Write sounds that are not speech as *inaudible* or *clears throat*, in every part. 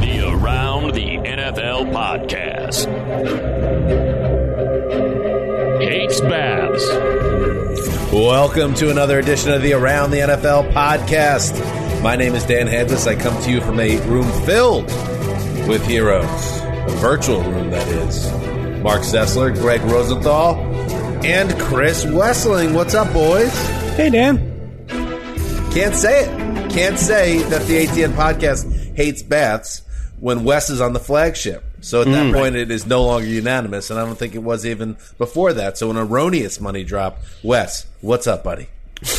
The Around the NFL podcast. Hates baths. Welcome to another edition of the Around the NFL podcast. My name is Dan Hanzus. I come to you from a room filled with heroes, a virtual room that is. Marc Sessler, Greg Rosenthal, and Chris Wesseling. What's up, boys? Hey, Dan. Can't say it. Can't say that the ATN podcast hates baths when Wes is on the flagship. So at that point, it is no longer unanimous, and I don't think it was even before that. So an erroneous money drop. Wes, what's up, buddy?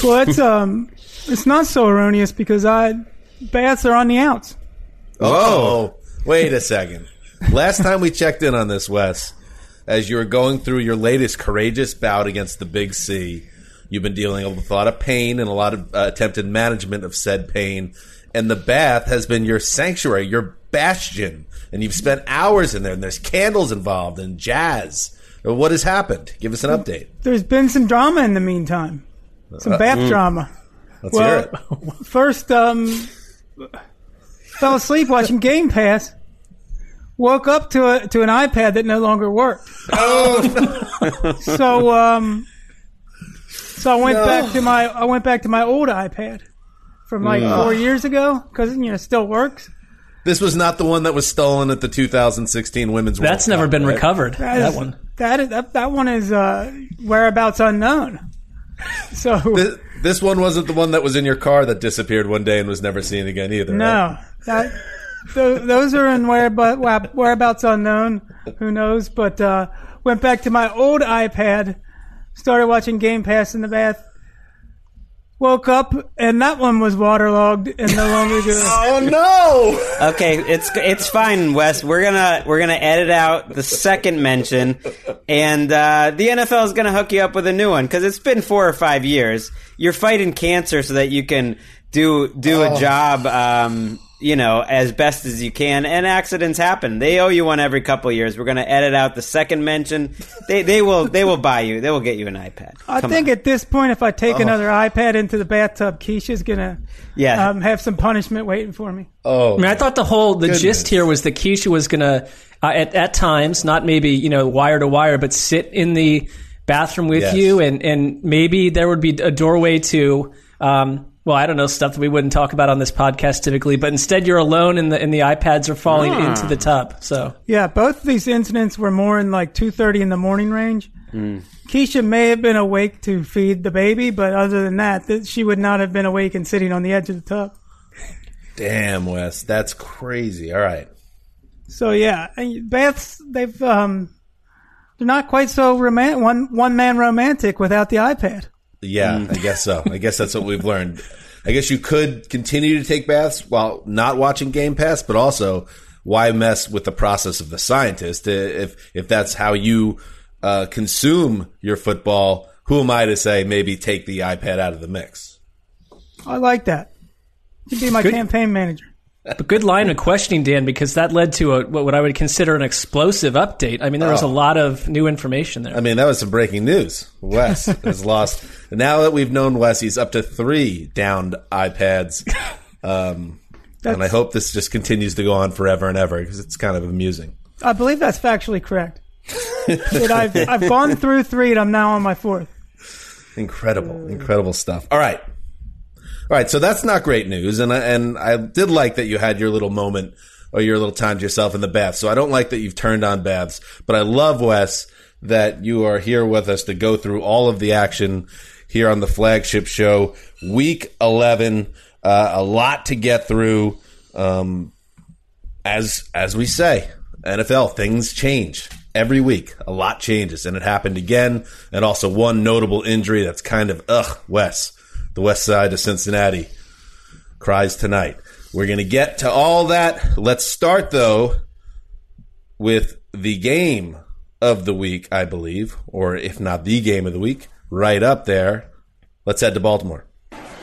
Well, it's um, it's not so erroneous because I bats are on the outs. Oh, wait a second. Last time we checked in on this, Wes, as you were going through your latest courageous bout against the Big C, you've been dealing with a lot of pain and a lot of uh, attempted management of said pain. And the bath has been your sanctuary, your bastion. And you've spent hours in there, and there's candles involved and jazz. What has happened? Give us an update. There's been some drama in the meantime, some bath drama. Let's hear Well, it. *laughs* first, um, fell asleep watching Game Pass. Woke up to a to an iPad that no longer worked. Oh, so, um, so I went back to my I went back to my old iPad from like four years ago because you know it still works. This was not the one that was stolen at the 2016 Women's World That's never Cup, been right? recovered. That That is- one. That is, that, that one is uh, whereabouts unknown. *laughs* So This, this one wasn't the one that was in your car that disappeared one day and was never seen again either. right? no, that th- those are in whereabouts, whereabouts unknown. Who knows? But uh, went back to my old iPad, started watching Game Pass in the bath. Woke up and that one was waterlogged and no longer *laughs* good. Oh no! *laughs* Okay, it's it's fine, Wes. We're gonna we're gonna edit out the second mention, and uh, the NFL is gonna hook you up with a new one because it's been four or five years. You're fighting cancer so that you can do do a job, um, you know, as best as you can. And accidents happen. They owe you one every couple of years. We're gonna edit out the second mention. They they will they will buy you. They will get you an iPad. I Come think on. at this point, if I take another iPad into the bathtub, Keisha's gonna Yeah. um, have some punishment waiting for me. Oh, I mean, I thought the whole the Goodness. gist here was that Keisha was gonna uh, at at times, not maybe you know wire to wire, but sit in the bathroom with Yes. you, and and maybe there would be a doorway to. Um, well, I don't know stuff that we wouldn't talk about on this podcast typically, but instead you're alone and the and the iPads are falling Ah. into the tub. So Yeah, both of these incidents were more in like two thirty in the morning range. Hmm. Keisha may have been awake to feed the baby, but other than that, that she would not have been awake and sitting on the edge of the tub. damn, Wes, that's crazy. All right. So yeah, baths they've um, they're not quite so romantic one one man romantic without the iPad. Yeah, I guess so. I guess that's what we've learned. I guess you could continue to take baths while not watching Game Pass, but also why mess with the process of the scientist if if that's how you uh, consume your football? Who am I to say maybe take the iPad out of the mix? I like that. You'd be my campaign manager. But good line of questioning, Dan, because that led to a, what I would consider an explosive update. I mean, there was a lot of new information there. I mean, that was some breaking news. Wes *laughs* has lost. Now that we've known Wes, he's up to three downed iPads. *laughs* Um, and I hope this just continues to go on forever and ever because it's kind of amusing. I believe that's factually correct. that I've, I've gone through three and I'm now on my fourth. Incredible, incredible stuff. All right. All right, so that's not great news, and I, and I did like that you had your little moment or your little time to yourself in the bath. So I don't like that you've turned on baths, but I love Wes that you are here with us to go through all of the action here on the flagship show, week eleven. Uh, a lot to get through. Um, as as we say, NFL things change every week. A lot changes, and it happened again. And also one notable injury that's kind of ugh, Wes, the west side of Cincinnati cries tonight. We're gonna get to all that. Let's start though with the game of the week, I believe, or if not the game of the week, right up there. Let's head to Baltimore.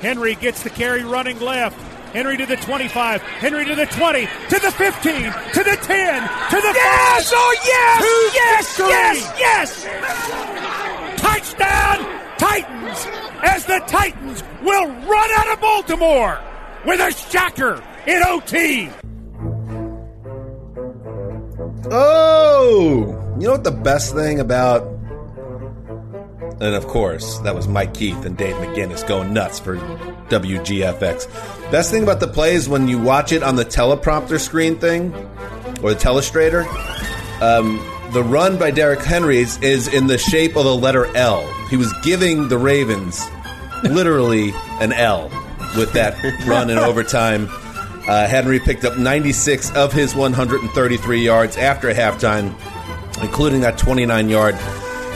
Henry gets the carry running left. Henry to the 25. Henry to the 20. To the 15. To the 10. To the Yes! 5. Oh, yes! To Yes! victory. Yes! Yes! Touchdown, Titans! As the Titans will run out of Baltimore with a shocker in OT. Oh, you know what the best thing about, and of course that was Mike Keith and Dave McGinnis going nuts for WGFX. Best thing about the play is when you watch it on the teleprompter screen thing or the telestrator. Um, the run by Derrick Henry is, is in the shape of the letter L. He was giving the Ravens literally an L with that *laughs* run in overtime. Uh, Henry picked up 96 of his 133 yards after halftime, including that 29 yard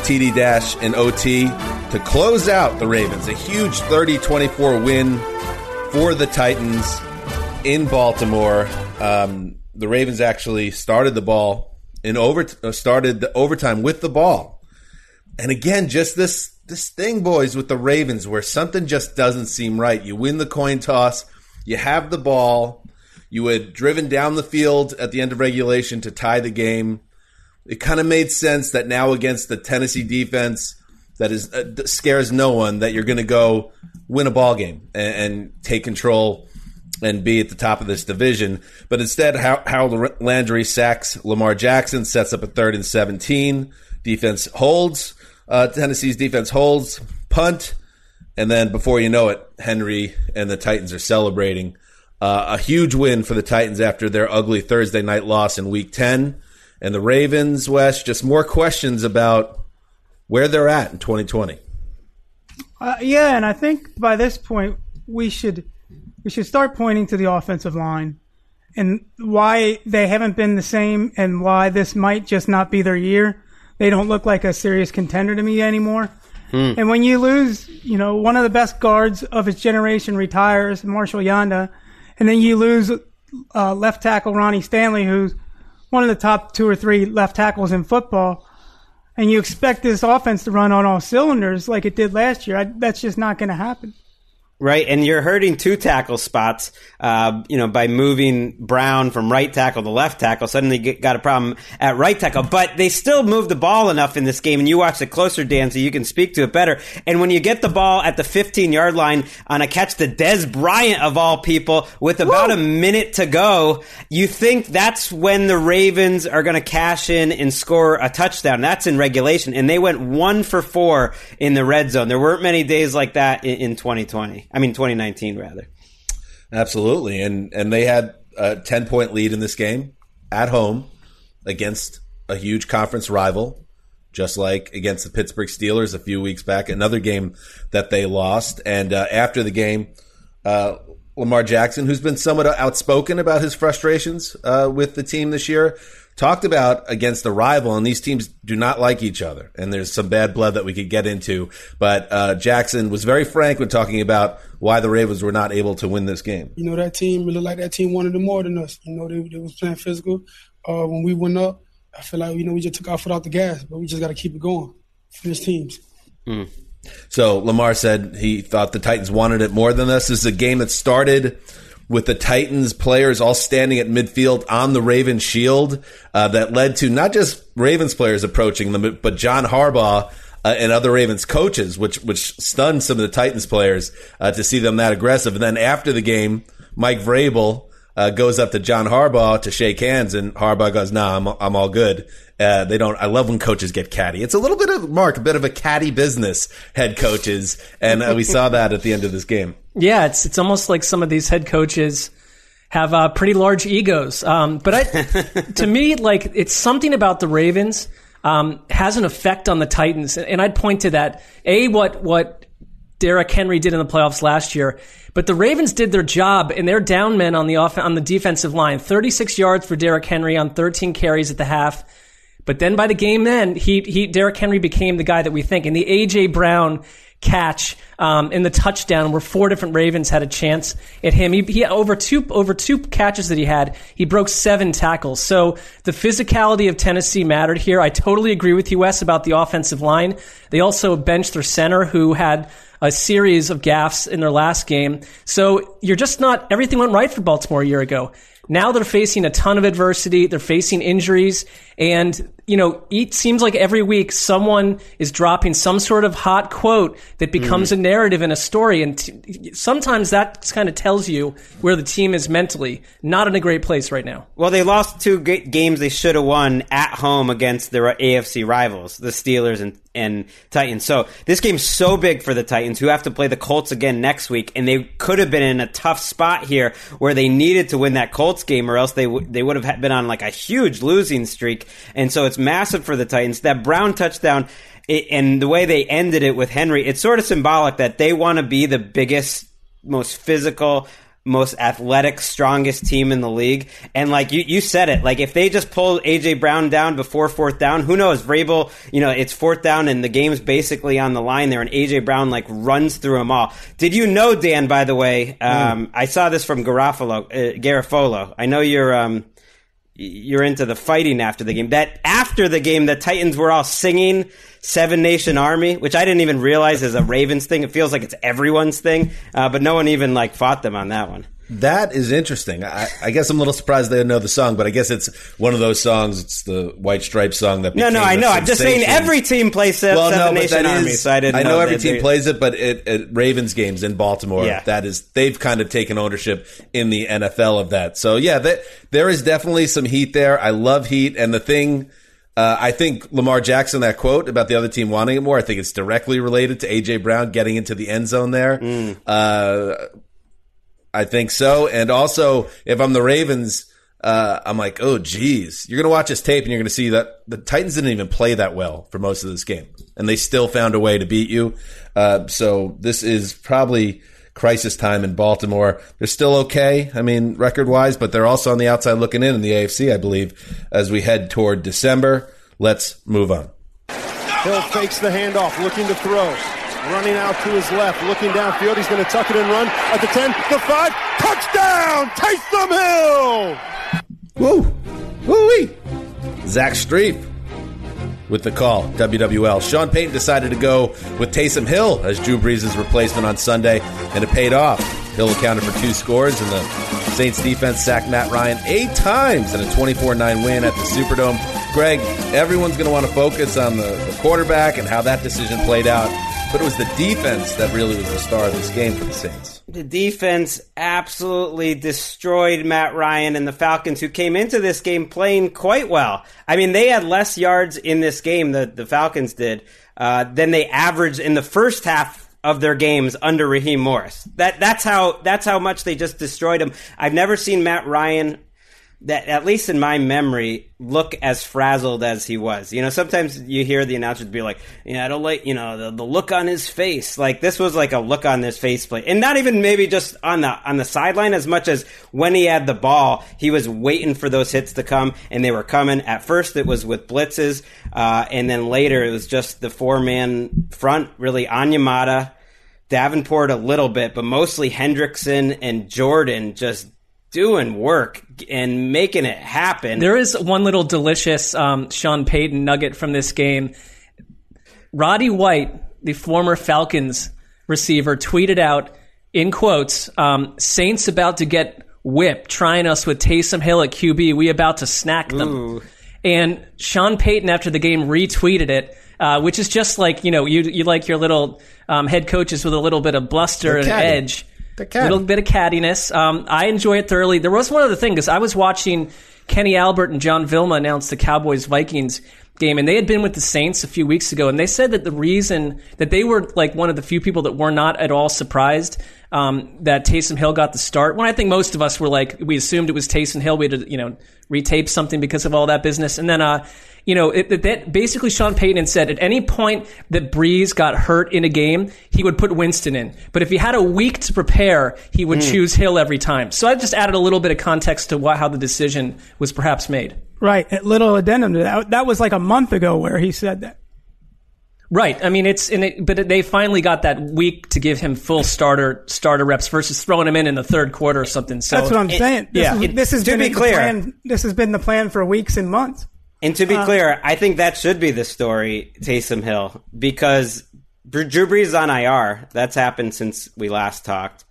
TD dash in OT to close out the Ravens. A huge 30 24 win for the Titans in Baltimore. Um, the Ravens actually started the ball in over uh, started the overtime with the ball. And again, just this this thing, boys, with the Ravens, where something just doesn't seem right. You win the coin toss, you have the ball, you had driven down the field at the end of regulation to tie the game. It kind of made sense that now against the Tennessee defense that is uh, scares no one that you're going to go win a ball game and, and take control and be at the top of this division. But instead, Har- Harold Landry sacks Lamar Jackson, sets up a third and 17. Defense holds. Uh, Tennessee's defense holds, punt, and then before you know it, Henry and the Titans are celebrating. Uh, a huge win for the Titans after their ugly Thursday night loss in Week 10. And the Ravens, Wes, just more questions about where they're at in 2020. Uh, yeah, and I think by this point we should we should start pointing to the offensive line and why they haven't been the same and why this might just not be their year. They don't look like a serious contender to me anymore. And when you lose, you know, one of the best guards of his generation retires, Marshall Yanda, and then you lose uh, left tackle Ronnie Stanley, who's one of the top two or three left tackles in football, and you expect this offense to run on all cylinders like it did last year, I, that's just not going to happen. Right, and you're hurting two tackle spots, uh, you know, by moving Brown from right tackle to left tackle. Suddenly, you got a problem at right tackle, but they still moved the ball enough in this game. And you watched it closer, Dan, so you can speak to it better. And when you get the ball at the 15 yard line on a catch to Dez Bryant of all people with about a minute to go, you think that's when the Ravens are going to cash in and score a touchdown. That's in regulation, and they went one for four in the red zone. There weren't many days like that in, in 2020. I mean, 2019 rather. Absolutely, and and they had a ten point lead in this game at home against a huge conference rival, just like against the Pittsburgh Steelers a few weeks back. Another game that they lost, and uh, after the game, uh, Lamar Jackson, who's been somewhat outspoken about his frustrations uh, with the team this year, talked about against the rival, and these teams do not like each other, and there's some bad blood that we could get into. But uh, Jackson was very frank when talking about why the Ravens were not able to win this game. You know, that team, it looked like that team wanted it more than us. You know, they, they was playing physical. Uh, when we went up, I feel like, you know, we just took our foot off the gas, but we just got to keep it going. Finish teams. So Lamar said he thought the Titans wanted it more than this. This is a game that started with the Titans players all standing at midfield on the Ravens shield uh, that led to not just Ravens players approaching them, but John Harbaugh. Uh, and other Ravens coaches, which which stunned some of the Titans players uh, to see them that aggressive. And then after the game, Mike Vrabel uh, goes up to John Harbaugh to shake hands, and Harbaugh goes, "Nah, I'm I'm all good." Uh, they don't. I love when coaches get catty. It's a little bit of Mark, a bit of a catty business. Head coaches, and uh, we saw that at the end of this game. Yeah, it's it's almost like some of these head coaches have uh, pretty large egos. Um, but I, *laughs* to me, like it's something about the Ravens um, has an effect on the Titans, and I'd point to that. A what what Derrick Henry did in the playoffs last year. But the Ravens did their job, and their down men on the off- on the defensive line. 36 yards for Derrick Henry on 13 carries at the half. But then by the game then, he, he Derrick Henry became the guy that we think. And the A.J. Brown catch um, in the touchdown where four different Ravens had a chance at him. He, he over two over two catches that he had, he broke seven tackles. So the physicality of Tennessee mattered here. I totally agree with you, Wes, about the offensive line. They also benched their center who had a series of gaffes in their last game. So you're just not, everything went right for Baltimore a year ago. Now they're facing a ton of adversity. They're facing injuries. And, you know, it seems like every week someone is dropping some sort of hot quote that becomes mm. a narrative in a story. And t- sometimes that kind of tells you where the team is mentally. Not in a great place right now. Well, they lost two games they should have won at home against their AFC rivals, the Steelers and, and Titans. So this game's so big for the Titans, who have to play the Colts again next week. And they could have been in a tough spot here where they needed to win that Colts game, or else they, w- they would have been on like a huge losing streak. And so it's massive for the Titans. That Brown touchdown and the way they ended it with Henry, it's sort of symbolic that they want to be the biggest, most physical, most athletic, strongest team in the league. And like you, you said it, like if they just pull AJ Brown down before fourth down, who knows? Vrabel, you know, it's fourth down and the game's basically on the line there, and AJ Brown like runs through them all. Did you know, Dan? By the way, um, mm. I saw this from Garafolo, uh, Garafolo. I know you're. Um, you're into the fighting after the game. That after the game, the Titans were all singing Seven Nation Army, which I didn't even realize is a Ravens thing. It feels like it's everyone's thing, uh, but no one even like fought them on that one. That is interesting. I, I, guess I'm a little surprised they know the song, but I guess it's one of those songs. It's the White Stripe song that. No, no, I know. I'm just saying every team plays Seven, well, no, Nation Army, is, so I didn't. I know, know every team plays it, but it, at Ravens games in Baltimore, yeah. that is they've kind of taken ownership in the NFL of that. So yeah, that, there is definitely some heat there. I love heat, and the thing. Uh, I think Lamar Jackson, that quote about the other team wanting it more, I think it's directly related to AJ Brown getting into the end zone there. Mm. Uh, I think so. And also, if I'm the Ravens, uh, I'm like, oh, geez, you're going to watch this tape and you're going to see that the Titans didn't even play that well for most of this game, and they still found a way to beat you. Uh, so this is probably crisis time in Baltimore. They're still okay, I mean, record wise, but they're also on the outside looking in in the AFC, I believe, as we head toward December. Let's move on. Hill fakes the handoff, looking to throw running out to his left, looking downfield. He's going to tuck it and run at the 10, the 5. Touchdown! Taysom Hill! Woo! Woo-wee! Zach Strief with the call, WWL. Sean Payton decided to go with Taysom Hill as Drew Brees' replacement on Sunday, and it paid off. Hill accounted for two scores, and the Saints defense sacked Matt Ryan eight times in a 24 9 win at the Superdome. Greg, everyone's going to want to focus on the, the quarterback and how that decision played out. But it was the defense that really was the star of this game for the Saints. The defense absolutely destroyed Matt Ryan and the Falcons, who came into this game playing quite well. I mean, they had less yards in this game, the, the Falcons did, uh, than they averaged in the first half of their games under Raheem Morris. That that's how that's how much they just destroyed him. I've never seen Matt Ryan that at least in my memory look as frazzled as he was. You know sometimes you hear the announcers be like yeah i don't like you know the, the look on his face. Like this was like a look on his face play. And not even maybe just on the on the sideline as much as when he had the ball he was waiting for those hits to come and they were coming. At first it was with blitzes uh, and then later it was just the four man front really Onyemata, Davenport a little bit, but mostly Hendrickson and Jordan just doing work and making it happen. There is one little delicious um, Sean Payton nugget from this game. Roddy White, the former Falcons receiver, tweeted out in quotes, um, Saints about to get whipped, trying us with Taysom Hill at QB. We about to snack them. Ooh. And Sean Payton after the game retweeted it, uh, which is just like you know you you like your little um, head coaches with a little bit of bluster and edge, A little bit of cattiness. Um, I enjoy it thoroughly. There was one other thing because I was watching Kenny Albert and John Vilma announce the Cowboys Vikings game, and they had been with the Saints a few weeks ago, and they said that the reason that they were like one of the few people that were not at all surprised um, that Taysom Hill got the start. When I think most of us were like, we assumed it was Taysom Hill. We had to, you know, retape something because of all that business, and then, uh, you know, it, it, that basically Sean Payton said at any point that Brees got hurt in a game, he would put Winston in. But if he had a week to prepare, he would hmm. choose Hill every time. So I just added a little bit of context to what, how the decision was perhaps made. Right. A little addendum to that. That was like a month ago where he said that. Right. I mean, it's in it, but they finally got that week to give him full starter starter reps versus throwing him in in the third quarter or something. So That's what I'm saying. This, yeah. is, It- this has to been be the clear- plan. This has been the plan for weeks and months. And to be Uh, clear, I think that should be the story, Taysom Hill, because Drew Brees is on IR. That's happened since we last talked,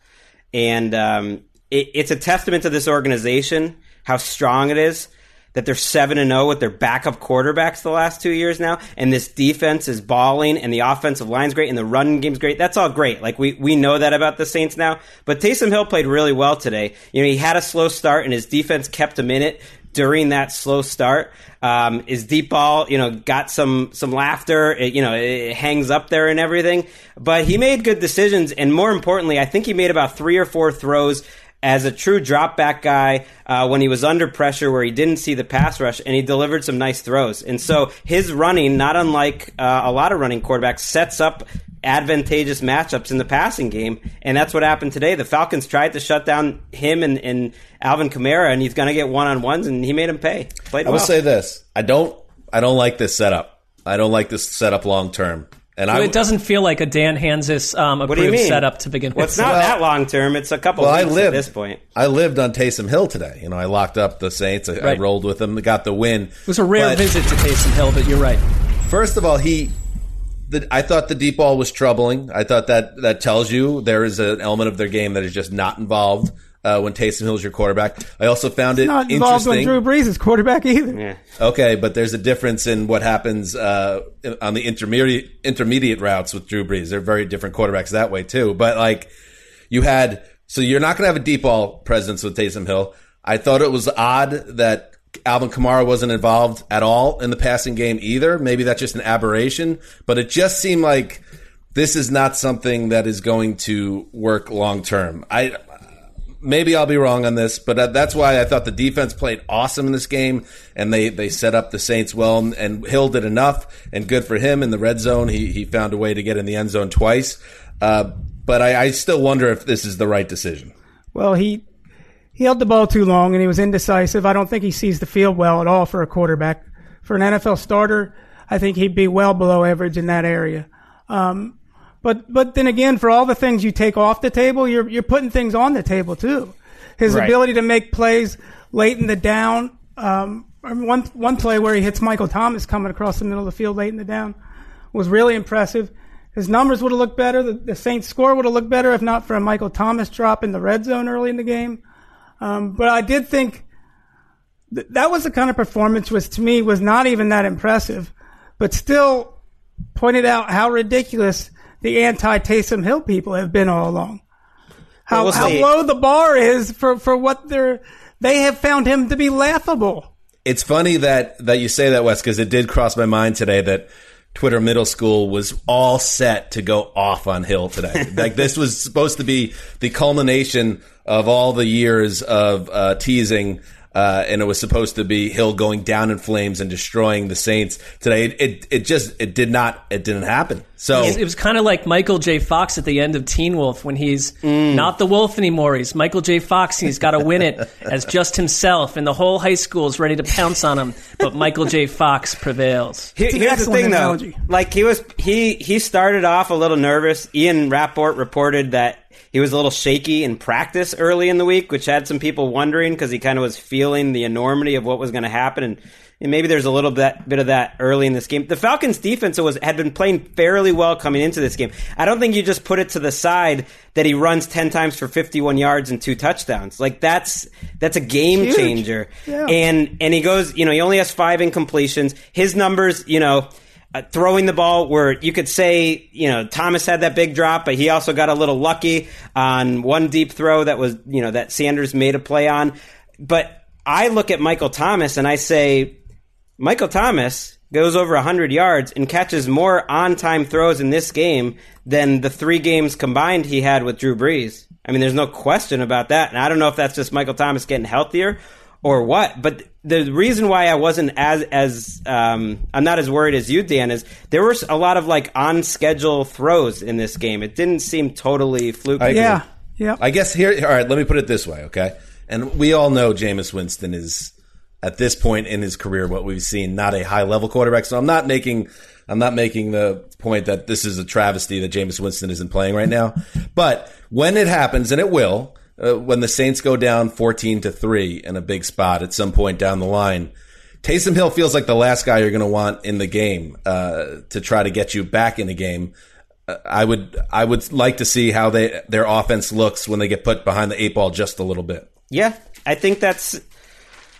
and um, it, it's a testament to this organization how strong it is that they're seven and zero with their backup quarterbacks the last two years now, and this defense is balling, and the offensive line's great, and the run game's great. That's all great. Like we we know that about the Saints now. But Taysom Hill played really well today. You know, he had a slow start, and his defense kept him in it during that slow start. Um, his deep ball, you know, got some some laughter. It, you know, it, hangs up there and everything. But he made good decisions, and more importantly, I think he made about three or four throws as a true drop back guy uh, when he was under pressure where he didn't see the pass rush and he delivered some nice throws. And so his running, not unlike uh, a lot of running quarterbacks, sets up advantageous matchups in the passing game. And that's what happened today. The Falcons tried to shut down him and, and Alvin Kamara, and he's going to get one on ones, and he made him pay. Played I well. will say this: I don't, I don't like this setup. I don't like this setup long term. And Well, I, it doesn't feel like a Dan Hanzus um, What do you approved mean? setup to begin Well, with. it's not that long term. It's a couple well, I lived at this point. I lived on Taysom Hill today. You know, I locked up the Saints. I, I rolled with them. Got the win. It was a rare But- visit to Taysom Hill, but you're right. First of all, he. The, I thought the deep ball was troubling. I thought that that tells you there is an element of their game that is just not involved uh, when Taysom Hill is your quarterback. I also found it Not involved when. Drew Brees is quarterback either. Yeah. Okay, but there's a difference in what happens uh, on the intermediate intermediate routes with Drew Brees. They're very different quarterbacks that way too. But like you had, so you're not going to have a deep ball presence with Taysom Hill. I thought it was odd that Alvin Kamara wasn't involved at all in the passing game either. Maybe that's just an aberration, but it just seemed like this is not something that is going to work long term. I maybe I'll be wrong on this, but that's why I thought the defense played awesome in this game, and they, they set up the Saints well, and, and Hill did enough, and good for him in the red zone. He he found a way to get in the end zone twice, uh, but I, I still wonder if this is the right decision. Well, he he held the ball too long and he was indecisive. I don't think he sees the field well at all for a quarterback. For an NFL starter, I think he'd be well below average in that area. Um, but but then again, for all the things you take off the table, you're you're putting things on the table too. His Right. ability to make plays late in the down. Um, one one play where he hits Michael Thomas coming across the middle of the field late in the down was really impressive. His numbers would have looked better. The, the Saints' score would have looked better if not for a Michael Thomas drop in the red zone early in the game. Um, but I did think th- that was the kind of performance which to me was not even that impressive, but still pointed out how ridiculous the anti Taysom Hill people have been all along. How, Well, how low the bar is for, for what they're, they have found him to be laughable. It's funny that that you say that, Wes, because it did cross my mind today that Twitter Middle School was all set to go off on Hill today. *laughs* like this was supposed to be the culmination of all the years of uh, teasing. Uh, and it was supposed to be Hill going down in flames and destroying the Saints today. It, it, it just it did not it didn't happen. So It, it was kind of like Michael J. Fox at the end of Teen Wolf when he's not the wolf anymore. He's Michael J. Fox. And he's got to win it *laughs* as just himself, and the whole high school is ready to pounce on him. But Michael J. Fox prevails. Here- here's the excellent thing, though. Like he was, he he started off a little nervous. Ian Rapoport reported that he was a little shaky in practice early in the week, which had some people wondering because he kind of was feeling the enormity of what was going to happen. And, and maybe there's a little bit, bit of that early in this game. The Falcons' defense was had been playing fairly well coming into this game. I don't think you just put it to the side that he runs ten times for 51 yards and two touchdowns. Like that's that's a game Huge. changer. Yeah. And and he goes, you know, he only has five incompletions. His numbers, you know. Uh, throwing the ball where you could say, you know, Thomas had that big drop, but he also got a little lucky on one deep throw that was, you know, that Sanders made a play on. But I look at Michael Thomas and I say, Michael Thomas goes over 100 yards and catches more on time throws in this game than the three games combined he had with Drew Brees. I mean, there's no question about that. And I don't know if that's just Michael Thomas getting healthier or what. But the reason why I wasn't as as um, I'm not as worried as you, Dan, is there were a lot of like on schedule throws in this game. It didn't seem totally fluky. Yeah. Yeah. I guess here, all right, let me put it this way, okay? And we all know Jameis Winston is, at this point in his career, what we've seen, not a high level quarterback. So I'm not making, I'm not making the point that this is a travesty that Jameis Winston isn't playing right now. But when it happens, and it will, uh, when the Saints go down 14 to 3 in a big spot at some point down the line, Taysom Hill feels like the last guy you're going to want in the game uh, to try to get you back in the game. Uh, I would I would like to see how they their offense looks when they get put behind the eight ball just a little bit. Yeah, I think that's.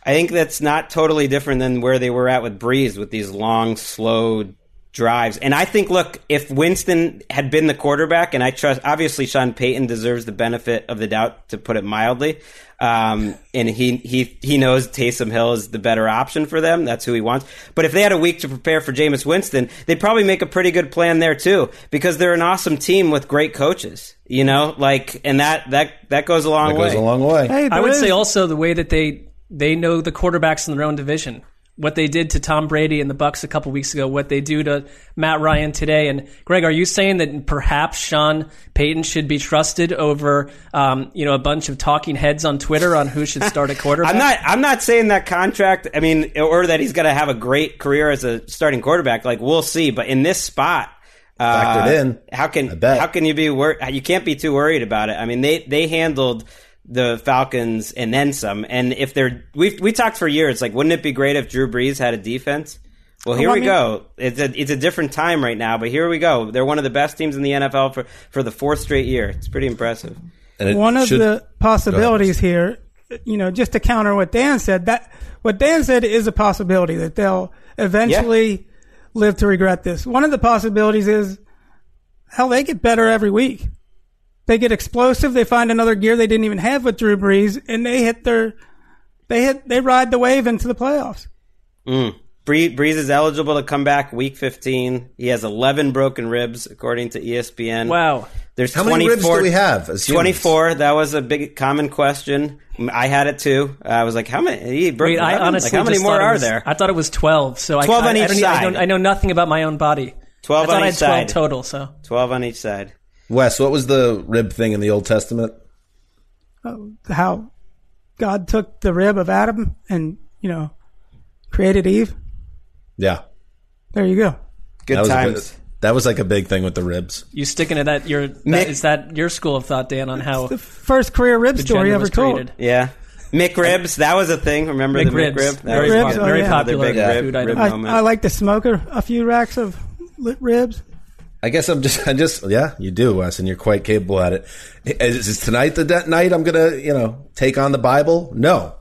I think that's not totally different than where they were at with Brees with these long, slow drives. And I think, look, if Winston had been the quarterback, and I trust, obviously, Sean Payton deserves the benefit of the doubt, to put it mildly. Um, and he, he, he knows Taysom Hill is the better option for them. That's who he wants. But if they had a week to prepare for Jameis Winston, they'd probably make a pretty good plan there too, because they're an awesome team with great coaches. You know, like, and that, that, that goes a long That way. goes a long way. Hey, I would is- say also the way that they they know the quarterbacks in their own division. What they did to Tom Brady and the Bucs a couple weeks ago, what they do to Matt Ryan today, and Greg, are you saying that perhaps Sean Payton should be trusted over, um, you know, a bunch of talking heads on Twitter on who should start at *laughs* quarterback? I'm not. I'm not saying that contract. I mean, or that he's going to have a great career as a starting quarterback. Like we'll see. But in this spot, uh, Factored in. How can how can you be worried? You can't be too worried about it. I mean, they they handled the Falcons and then some. And if they're we we talked for years. Like, wouldn't it be great if Drew Brees had a defense? Well, oh, here Well, I we mean- go. It's a it's a different time right now, but here we go. They're one of the best teams in the NFL for for the fourth straight year. It's pretty impressive. And one of should- the possibilities here, you know, just to counter what Dan said, that what Dan said is a possibility that they'll eventually live to regret this. One of the possibilities is, hell, they get better every week. They get explosive. They find another gear they didn't even have with Drew Brees, and they hit their, they hit, they ride the wave into the playoffs. Mm. Brees, Brees is eligible to come back week 15. He has 11 broken ribs, according to ESPN. Wow. There's How many ribs do we have as 24. That was a big common question. I had it too. I was like, how many? He broke Wait, I honestly like, how many more are was- there? I thought it was twelve. So 12 I, on I, each I don't, I, side. I know nothing about my own body. 12 I thought on I each had twelve side. total. So 12 on each side. Wes, what was the rib thing in the Old Testament? Uh, how God took the rib of Adam and, you know, created Eve. Yeah, There you go. Good that was, a times. that was like a big thing with the ribs. you sticking to that? Your that, Nick- is that your school of thought, Dan, on how The first career rib story gender ever was told. created? Yeah. McRibs, that was a thing. Remember the McRibs. McRib? That oh, Very, was Ribs, pop- oh, very yeah. popular Another big rib, food item. I, moment. I like to smoke a, a few racks of lit ribs. I guess I'm just, *laughs* I just, yeah, you do, Wes, and you're quite capable at it. Is, is tonight the de- night I'm gonna, you know, take on the Bible? No,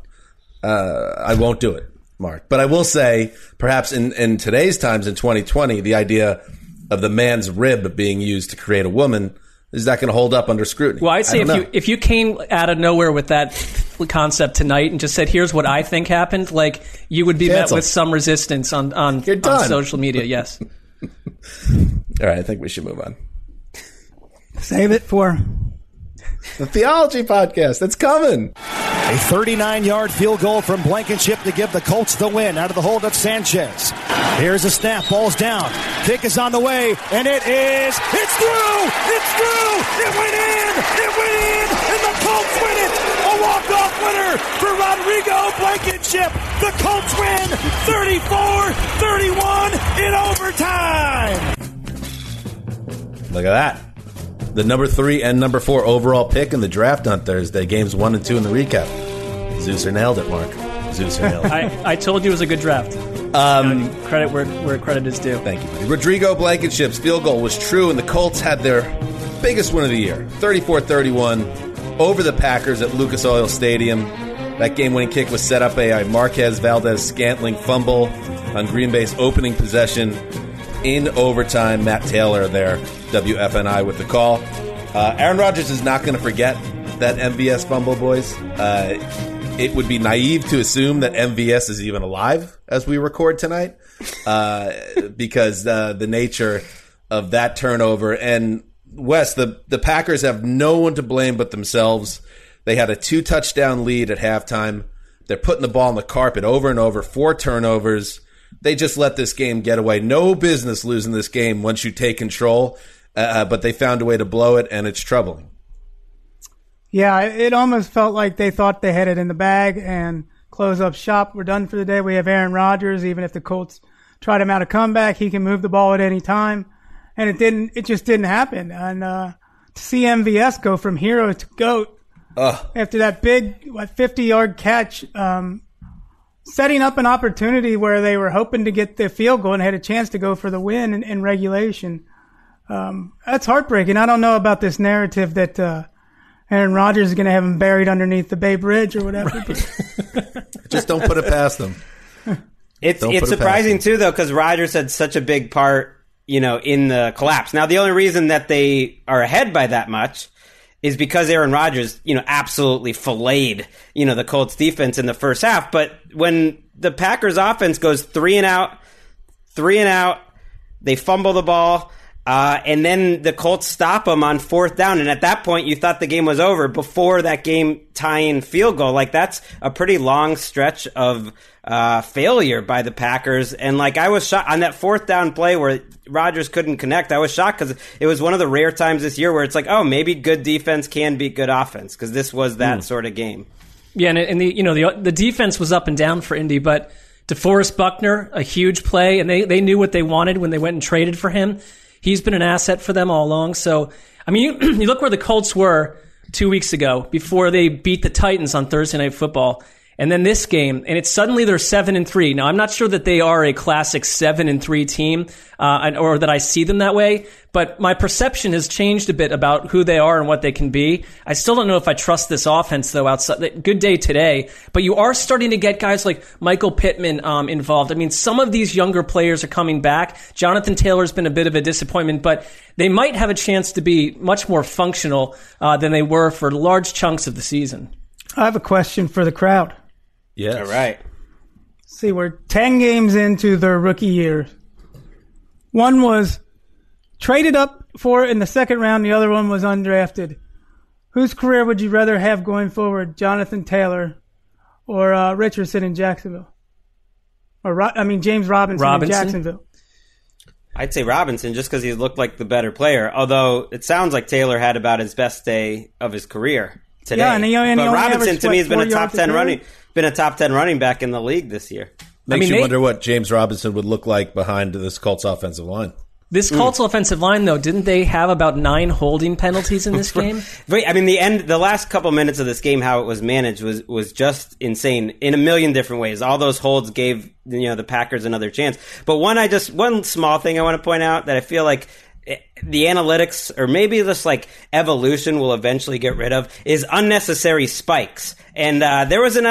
uh, I won't do it, Mark. But I will say, perhaps in in today's times in 2020, the idea of the man's rib being used to create a woman is that going to hold up under scrutiny? Well, I'd say if you if you came out of nowhere with that concept tonight and just said, "Here's what I think happened," like you would be met with some resistance on on, on social media. Yes. *laughs* all right, I think we should move on. Save it for The theology podcast that's coming. A 39 yard field goal from Blankenship to give the Colts the win out of the hold of Sanchez. Here's a snap, ball's down. Kick is on the way, and it is. It's through! It's through! It went in! It went in! And the Colts win it! A walk off winner for Rodrigo Blankenship! The Colts win 34 31 in overtime! Look at that. The number three and number four overall pick in the draft on Thursday. Games one and two in the recap. Zeuser nailed it, Mark. Zeuser nailed it. I, I told you it was a good draft. Um, credit where, where credit is due. Thank you. buddy. Rodrigo Blankenship's field goal was true, and the Colts had their biggest win of the year 34 31 over the Packers at Lucas Oil Stadium. That game winning kick was set up by a Marquez Valdes-Scantling fumble on Green Bay's opening possession in overtime. Matt Taylor there, WFNI with the call. Uh, Aaron Rodgers is not going to forget that MVS fumble, boys. Uh, it would be naive to assume that MVS is even alive as we record tonight, uh, *laughs* because uh, the nature of that turnover and Wes, the the Packers have no one to blame but themselves. They had a two touchdown lead at halftime. They're putting the ball on the carpet over and over, four turnovers. They just let this game get away. No business losing this game once you take control, uh, but they found a way to blow it, and it's troubling. Yeah, it almost felt like they thought they had it in the bag and close up shop. We're done for the day. We have Aaron Rodgers. Even if the Colts try to mount a comeback, he can move the ball at any time. And it didn't. It just didn't happen. And uh, to see MVS go from hero to goat Ugh. after that big what, 50 yard catch, um, setting up an opportunity where they were hoping to get the field goal and had a chance to go for the win in, in regulation. Um, that's heartbreaking. I don't know about this narrative that uh, Aaron Rodgers is going to have him buried underneath the Bay Bridge or whatever. but- *laughs* Just don't put it past them. *laughs* It's Don't it's put it surprising too though because Rodgers had such a big part, you know, in the collapse. Now the only reason that they are ahead by that much is because Aaron Rodgers, you know, absolutely filleted, you know, the Colts defense in the first half. But when the Packers offense goes three and out, three and out, they fumble the ball. Uh, and then the Colts stop them on fourth down. And at that point, you thought the game was over before that game tying field goal. Like, that's a pretty long stretch of uh, failure by the Packers. And, like, I was shocked on that fourth down play where Rodgers couldn't connect. I was shocked because it was one of the rare times this year where it's like, oh, maybe good defense can beat good offense because this was that sort of game. Yeah, and, and the you know the the defense was up and down for Indy, but DeForest Buckner, a huge play, and they they knew what they wanted when they went and traded for him. He's been an asset for them all along. So I mean, you, *clears throat* you look where the Colts were two weeks ago before they beat the Titans on Thursday Night Football. And then this game, and it's suddenly they're seven and three. Now I'm not sure that they are a classic seven and three team, uh, or that I see them that way. But my perception has changed a bit about who they are and what they can be. I still don't know if I trust this offense though. Outside, good day today, but you are starting to get guys like Michael Pittman um, involved. I mean, some of these younger players are coming back. Jonathan Taylor's been a bit of a disappointment, but they might have a chance to be much more functional uh, than they were for large chunks of the season. I have a question for the crowd. Yes. All right. See, we're 10 games into their rookie year. One was traded up for in the second round, the other one was undrafted. Whose career would you rather have going forward, Jonathan Taylor or uh, Richardson in Jacksonville? Or Ro- I mean James Robinson, Robinson? in Jacksonville. I'd say Robinson just because he looked like the better player. Although it sounds like Taylor had about his best day of his career today. Yeah, and he- and he but only Robinson averaged, to me has been a top ten carry? running, been a top ten running back in the league this year. Makes mean, you they- wonder what James Robinson would look like behind this Colts offensive line. This hmm. Colts offensive line, though, didn't they have about nine holding penalties in this *laughs* game? But I mean, the end, the last couple minutes of this game, how it was managed was was just insane in a million different ways. All those holds gave you know the Packers another chance. But one, I just one small thing I want to point out that I feel like the analytics or maybe this like evolution will eventually get rid of is unnecessary spikes. And uh, there was an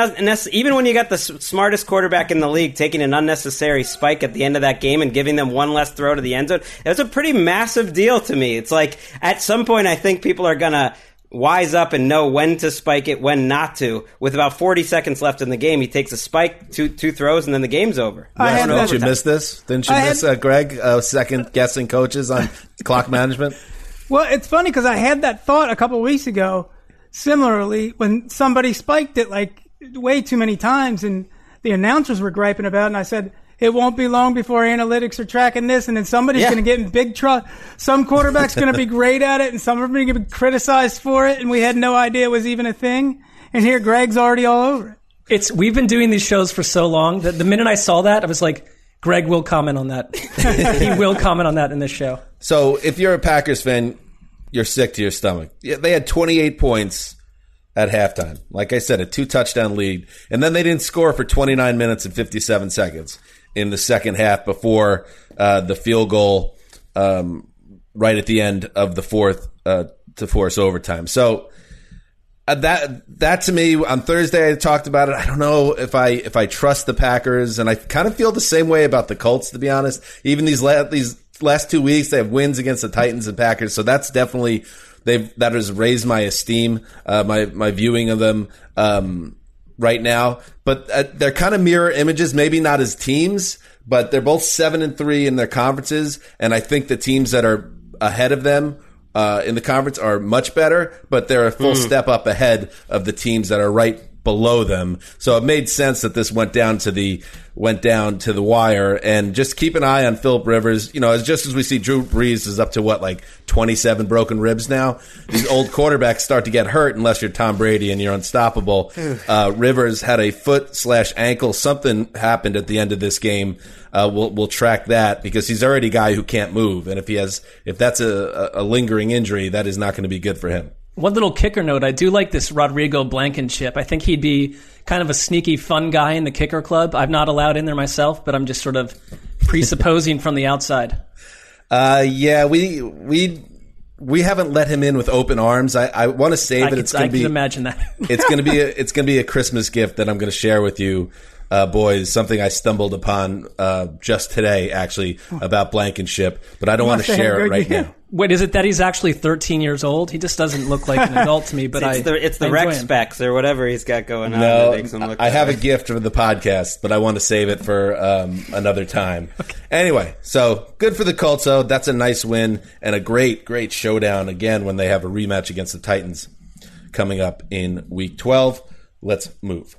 even when you got the s- smartest quarterback in the league taking an unnecessary spike at the end of that game and giving them one less throw to the end zone, it was a pretty massive deal to me. It's like at some point I think people are gonna wise up and know when to spike it, when not to. With about 40 seconds left in the game, he takes a spike, two two throws, and then the game's over. I Wes, had didn't you miss this? Didn't you I miss had- uh, Greg uh, second guessing coaches on clock management? Well, it's funny because I had that thought a couple weeks ago. Similarly, when somebody spiked it like way too many times, and the announcers were griping about, it, and I said it won't be long before analytics are tracking this, and then somebody's Yeah. going to get in big trouble. Some quarterback's going to be *laughs* great at it, and some of them are going to be criticized for it, and we had no idea it was even a thing. And here, Greg's already all over it. It's we've been doing these shows for so long that the minute I saw that, I was like, Greg will comment on that. *laughs* he will comment on that in this show. So if you're a Packers fan, you're sick to your stomach. Yeah, they had 28 points at halftime. Like I said, a two touchdown lead, and then they didn't score for 29 minutes and 57 seconds in the second half before uh, the field goal um, right at the end of the fourth uh, to force overtime. So uh, that that to me on Thursday I talked about it. I don't know if I if I trust the Packers, and I kind of feel the same way about the Colts. To be honest, even these la- these last two weeks they have wins against the Titans and Packers, so that's definitely they've that has raised my esteem, uh, my my viewing of them um, right now. But uh, they're kind of mirror images, maybe not as teams, but they're both seven and three in their conferences, and I think the teams that are ahead of them uh, in the conference are much better, but they're a full Hmm. step up ahead of the teams that are right below them. So it made sense that this went down to the went down to the wire. And just keep an eye on Philip Rivers. You know, as just as we see Drew Brees is up to what like twenty seven broken ribs now. These old quarterbacks start to get hurt unless you're Tom Brady and you're unstoppable. *sighs* Uh, Rivers had a foot slash ankle. Something happened at the end of this game. Uh, we'll we'll track that because he's already a guy who can't move, and if he has if that's a, a a lingering injury, that is not going to be good for him. One little kicker note: I do like this Rodrigo Blankenship. I think he'd be kind of a sneaky, fun guy in the kicker club. I'm not allowed in there myself, but I'm just sort of presupposing from the outside. Uh, yeah, we we we haven't let him in with open arms. I, I want to say that it's going to be imagine that. it's going to be *laughs* a, it's going to be a Christmas gift that I'm going to share with you, uh, boys. Something I stumbled upon uh, just today, actually, about Blankenship, but I don't want to share it right year. now. *laughs* Wait, is it that he's actually 13 years old? He just doesn't look like an adult to me. *laughs* But it's I, the it's the I rec specs or whatever he's got going on No, that makes him look. I have a gift for the podcast, but I want to save it for um, another time. *laughs* Anyway, so good for the Colts, though. That's a nice win and a great, great showdown again when they have a rematch against the Titans coming up in Week 12. Let's move.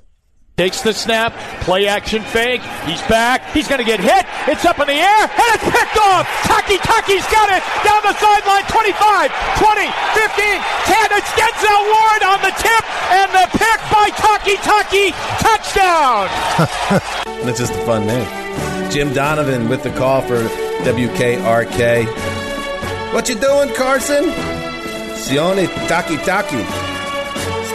Takes the snap, play action fake. He's back. He's going to get hit. It's up in the air, and it's picked off. Takitaki's got it down the sideline. 25, 20, 15, 10. It's Denzel Ward on the tip, and the pick by Takitaki. Touchdown. *laughs* And it's just a fun name. Jim Donovan with the call for WKRK. What you doing, Carson? Sione Takitaki.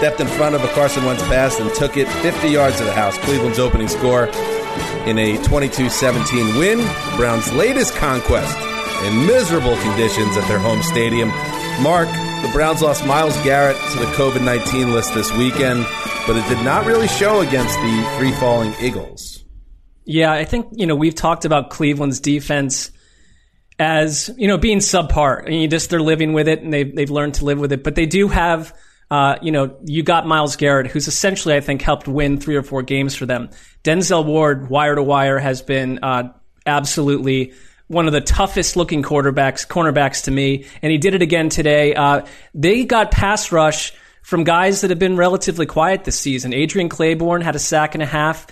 Stepped in front of a Carson Wentz pass and took it 50 yards to the house. Cleveland's opening score in a 22-17 win. Browns' latest conquest in miserable conditions at their home stadium. Mark, the Browns lost Myles Garrett to the COVID-19 list this weekend, but it did not really show against the free-falling Eagles. Yeah, I think you know we've talked about Cleveland's defense as you know being subpar. I mean, just they're living with it and they've they've learned to live with it. But they do have, uh, you know, you got Myles Garrett, who's essentially I think helped win three or four games for them. Denzel Ward, wire to wire, has been uh, absolutely one of the toughest looking quarterbacks, cornerbacks to me, and he did it again today. Uh, they got pass rush from guys that have been relatively quiet this season. Adrian Clayborn had a sack and a half.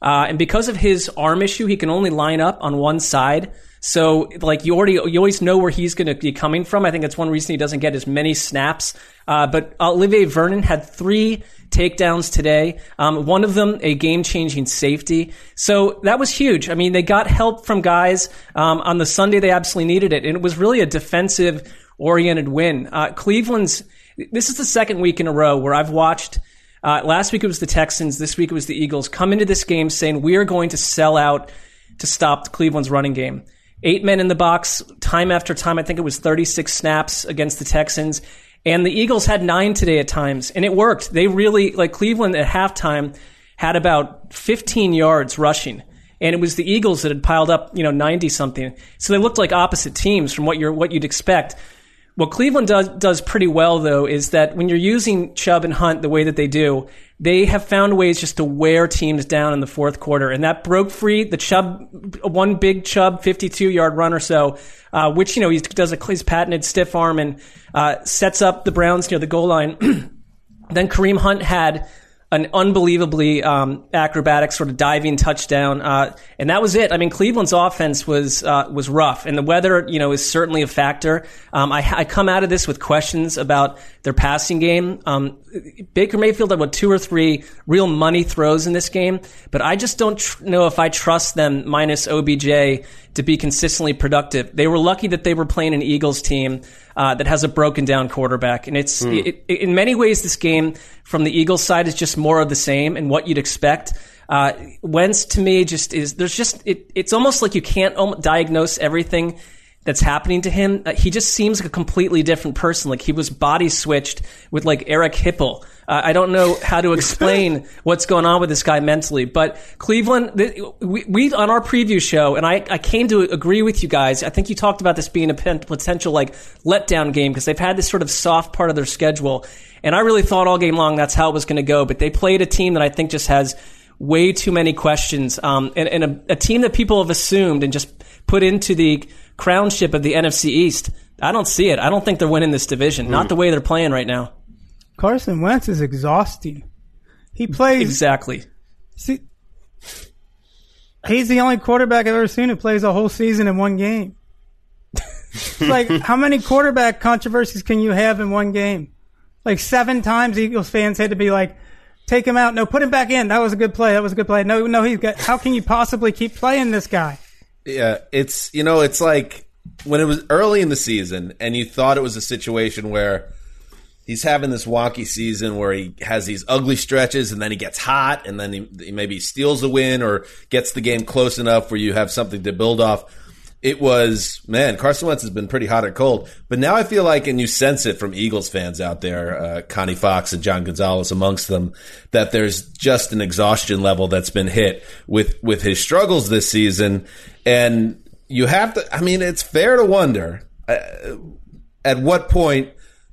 Uh, and because of his arm issue, he can only line up on one side. So, like, you already, you always know where he's going to be coming from. I think that's one reason he doesn't get as many snaps. Uh, but Olivier Vernon had three takedowns today. Um, one of them, a game changing safety. So that was huge. I mean, they got help from guys. Um, on the Sunday, they absolutely needed it. And it was really a defensive oriented win. Uh, Cleveland's, this is the second week in a row where I've watched uh, last week it was the Texans. This week it was the Eagles. Come into this game saying we are going to sell out to stop Cleveland's running game. Eight men in the box, time after time. I think it was 36 snaps against the Texans. And the Eagles had nine today at times, and it worked. They really, like Cleveland at halftime, had about 15 yards rushing. And it was the Eagles that had piled up, you know, 90 something. So they looked like opposite teams from what you're, what you'd expect. What Cleveland does does pretty well though is that when you're using Chubb and Hunt the way that they do, they have found ways just to wear teams down in the fourth quarter, and that broke free the Chubb one big Chubb 52 yard run or so, uh, which you know he does a his patented stiff arm and uh, sets up the Browns near the goal line. *clears throat* then Kareem Hunt had an unbelievably um, acrobatic sort of diving touchdown, uh, and that was it. I mean, Cleveland's offense was uh, was rough, and the weather, you know, is certainly a factor. Um, I, I come out of this with questions about their passing game. Um, Baker Mayfield had what two or three real money throws in this game, but I just don't tr- know if I trust them minus OBJ to be consistently productive. They were lucky that they were playing an Eagles team uh, that has a broken down quarterback. And it's Hmm. it, it- in many ways this game from the Eagles side is just more of the same and what you'd expect. Uh, Wentz to me just is there's just it, it's almost like you can't um, diagnose everything that's happening to him. Uh, he just seems like a completely different person. Like he was body switched with like Eric Hipple. Uh, I don't know how to explain *laughs* what's going on with this guy mentally, but Cleveland, th- we, we on our preview show, and I, I came to agree with you guys. I think you talked about this being a pen- potential like letdown game because they've had this sort of soft part of their schedule, and I really thought all game long that's how it was going to go. But they played a team that I think just has way too many questions, um, and, and a, a team that people have assumed and just put into the crownship of the NFC East. I don't see it. I don't think they're winning this division. Not hmm. the way they're playing right now. Carson Wentz is exhausting. He plays Exactly. See, he's the only quarterback I've ever seen who plays a whole season in one game. *laughs* Like, how many quarterback controversies can you have in one game? Like seven times Eagles fans had to be like, take him out. No, put him back in. That was a good play. That was a good play. No, no, he's got, how can you possibly keep playing this guy? Yeah, it's you know, it's like when it was early in the season and you thought it was a situation where he's having this wonky season where he has these ugly stretches and then he gets hot and then he, he maybe steals a win or gets the game close enough where you have something to build off. It was man, Carson Wentz has been pretty hot or cold, but now I feel like, and you sense it from Eagles fans out there, uh, Connie Fox and John Gonzalez amongst them, that there's just an exhaustion level that's been hit with with his struggles this season, and you have to. I mean, it's fair to wonder uh, at what point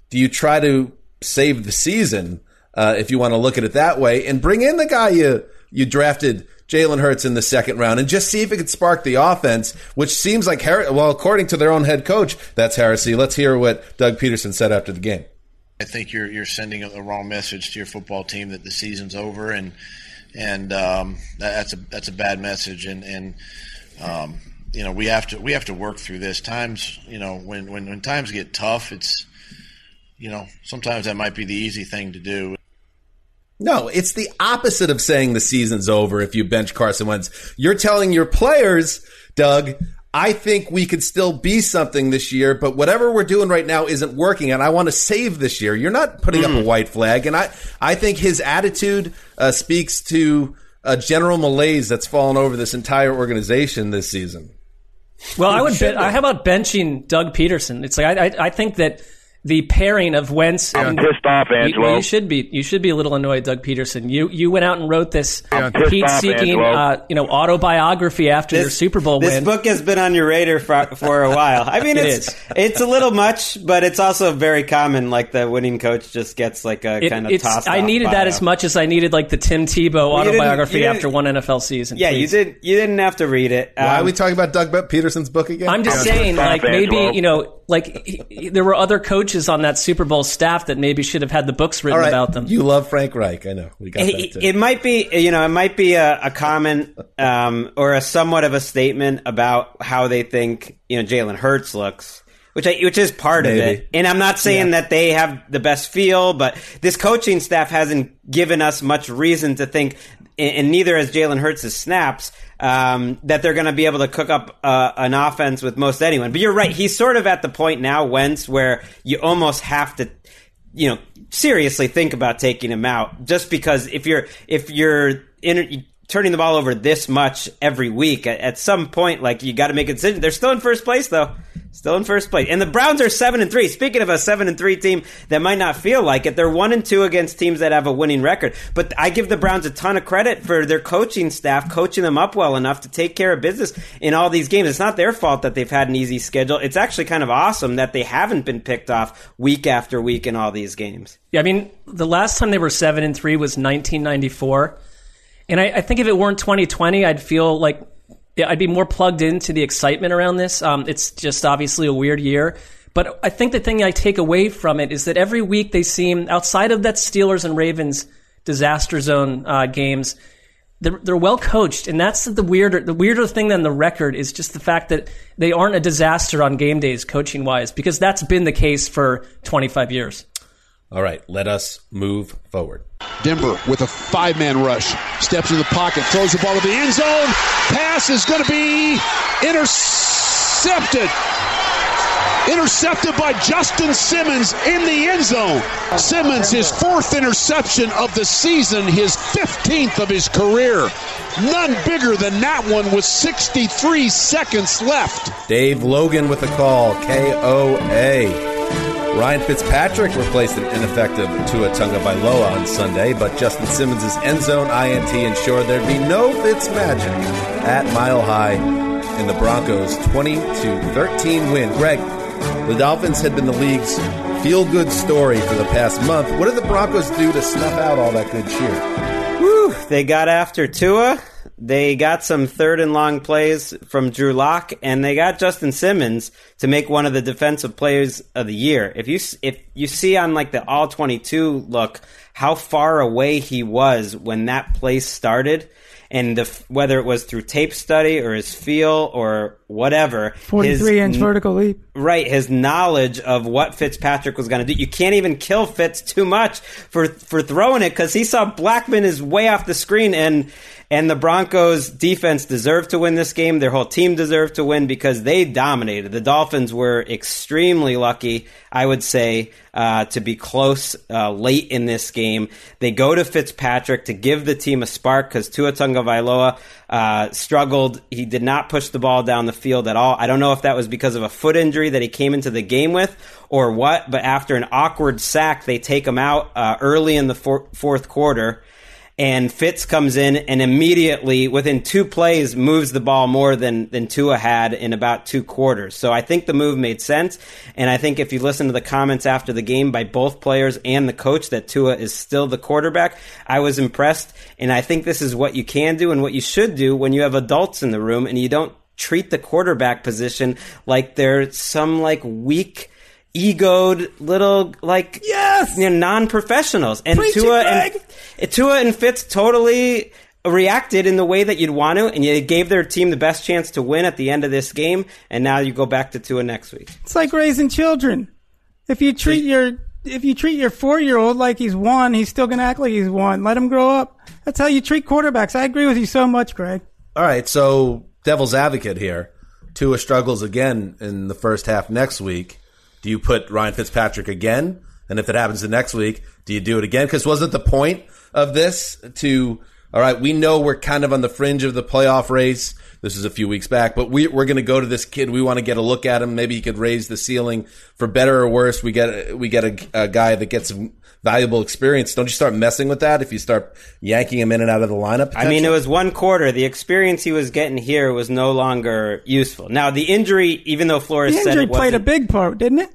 do you try to save the season uh, if you want to look at it that way and bring in the guy you you drafted Jalen Hurts in the second round and just see if it could spark the offense, which seems like her- well, according to their own head coach, that's heresy. Let's hear what Doug Pederson said after the game. I think you're you're sending a wrong message to your football team that the season's over, and and um, that's a that's a bad message. And and um, you know we have to we have to work through this. Times you know when when when times get tough, it's you know sometimes that might be the easy thing to do. No, it's the opposite of saying the season's over if you bench Carson Wentz. You're telling your players, Doug, I think we could still be something this year, but whatever we're doing right now isn't working, and I want to save this year. You're not putting up a white flag, and I, I think his attitude uh, speaks to a general malaise that's fallen over this entire organization this season. Well, I would. Bet, I, how about benching Doug Pederson? It's like I, I, I think that the pairing of Wentz. I'm and, pissed off, You, Angelo. well, you should be. You should be a little annoyed, Doug Pederson. You you went out and wrote this I'm pissed off, heat-seeking, uh, you know, autobiography after your Super Bowl This win. book has been on your radar for, for a while. I mean, *laughs* It it's is. it's a little much, but it's also very common. Like the winning coach just gets like a It- kind of it's, tossed. I off needed that as much as I needed like the Tim Tebow you didn't- autobiography you didn't- after one NFL season. Yeah, you did. You didn't have to read it. Why are Um, we talking about Doug Pederson's book again? I'm just Yeah, saying, like Angelo. maybe you know, like he- he- there were other coaches on that Super Bowl staff that maybe should have had the books written All right, about them. you love Frank Reich. I know. We got that it, too. it might be, you know, it might be a, a comment um, or a somewhat of a statement about how they think, you know, Jalen Hurts looks, which I, which is part of it. And I'm not saying that they have the best feel, but this coaching staff hasn't given us much reason to think, and and neither has Jalen Hurts' snaps. Um, that they're going to be able to cook up uh, an offense with most anyone, but you're right. He's sort of at the point now, Wentz, where you almost have to you know seriously think about taking him out just because if you're if you're in, turning the ball over this much every week at, at some point like you got to make a decision they're still in first place though still in first place. And the browns are seven and three. Speaking of a seven and three team that might not feel like it they're one and two against teams that have a winning record. But i give the browns a ton of credit for their coaching staff coaching them up well enough to take care of business in all these games. It's not their fault that they've had an easy schedule. It's actually kind of awesome that they haven't been picked off week after week in all these games. Yeah, I mean, the last time they were seven and three was 1994, and I, I think if it weren't 2020, I'd feel like yeah, I'd be more plugged into the excitement around this. Um, it's just obviously a weird year, but I think the thing I take away from it is that every week they seem outside of that Steelers and Ravens disaster zone uh, games. They're, they're well coached, and that's the weirder the weirder thing than the record is just the fact that they aren't a disaster on game days coaching wise because that's been the case for 25 years. All right, let us move forward. Denver with a five man rush. Steps in the pocket, throws the ball to the end zone. Pass is going to be intercepted. intercepted by Justin Simmons in the end zone. Simmons, his fourth interception of the season, his 15th of his career. None bigger than that one with 63 seconds left. Dave Logan with the call, KOA. Ryan Fitzpatrick replaced an ineffective Tua Tunga Tagovailoa on Sunday, but Justin Simmons' end zone INT ensured there'd be no Fitz magic at Mile High in the Broncos' 20 13 win. Greg, the Dolphins had been the league's feel-good story for the past month. What did the Broncos do to snuff out all that good cheer? Whew, they got after Tua. They got some third and long plays from Drew Lock, and they got Justin Simmons to make one of the defensive players of the year. If you if you see on like the all twenty two look how far away he was when that play started, and the, whether it was through tape study or his feel or whatever, forty three inch vertical leap, right? His knowledge of what Fitzpatrick was going to do. You can't even kill Fitz too much for for throwing it because he saw Blackman is way off the screen and and the Broncos defense deserved to win this game. Their whole team deserved to win because they dominated. The Dolphins were extremely lucky, I would say, uh, to be close uh, late in this game. They go to Fitzpatrick to give the team a spark because Tua Tagovailoa uh, struggled. He did not push the ball down the field at all. I don't know if that was because of a foot injury that he came into the game with or what, but after an awkward sack, they take him out uh, early in the for- fourth quarter and Fitz comes in and immediately, within two plays, moves the ball more than than Tua had in about two quarters. So I think the move made sense, and I think if you listen to the comments after the game by both players and the coach that Tua is still the quarterback, I was impressed, and I think this is what you can do and what you should do when you have adults in the room and you don't treat the quarterback position like they're some like weak egoed little like yes you know, non-professionals and Preach Tua it, and. Tua and Fitz totally reacted in the way that you'd want to and you gave their team the best chance to win at the end of this game and now you go back to Tua next week. It's like raising children. If you treat your if you treat your four year old like he's one, he's still gonna act like he's one. Let him grow up. That's how you treat quarterbacks. I agree with you so much, Greg. All right, so devil's advocate here. Tua struggles again in the first half next week. Do you put Ryan Fitzpatrick again? And if it happens the next week, do you do it again? Because wasn't the point of this to, all right, we know we're kind of on the fringe of the playoff race. This is a few weeks back, but we, we're going to go to this kid. We want to get a look at him. Maybe he could raise the ceiling for better or worse. We get, we get a, a guy that gets valuable experience. Don't you start messing with that if you start yanking him in and out of the lineup? I mean, it was one quarter. The experience he was getting here was no longer useful. Now, the injury, even though Flores The said injury it played a wasn't, big part, didn't it?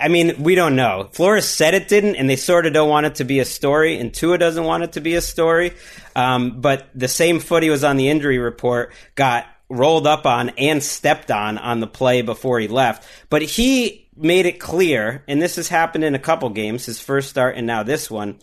I mean, we don't know. Flores said it didn't, and they sort of don't want it to be a story, and Tua doesn't want it to be a story. Um, but the same foot he was on the injury report got rolled up on and stepped on on the play before he left. But he made it clear, and this has happened in a couple games, his first start and now this one,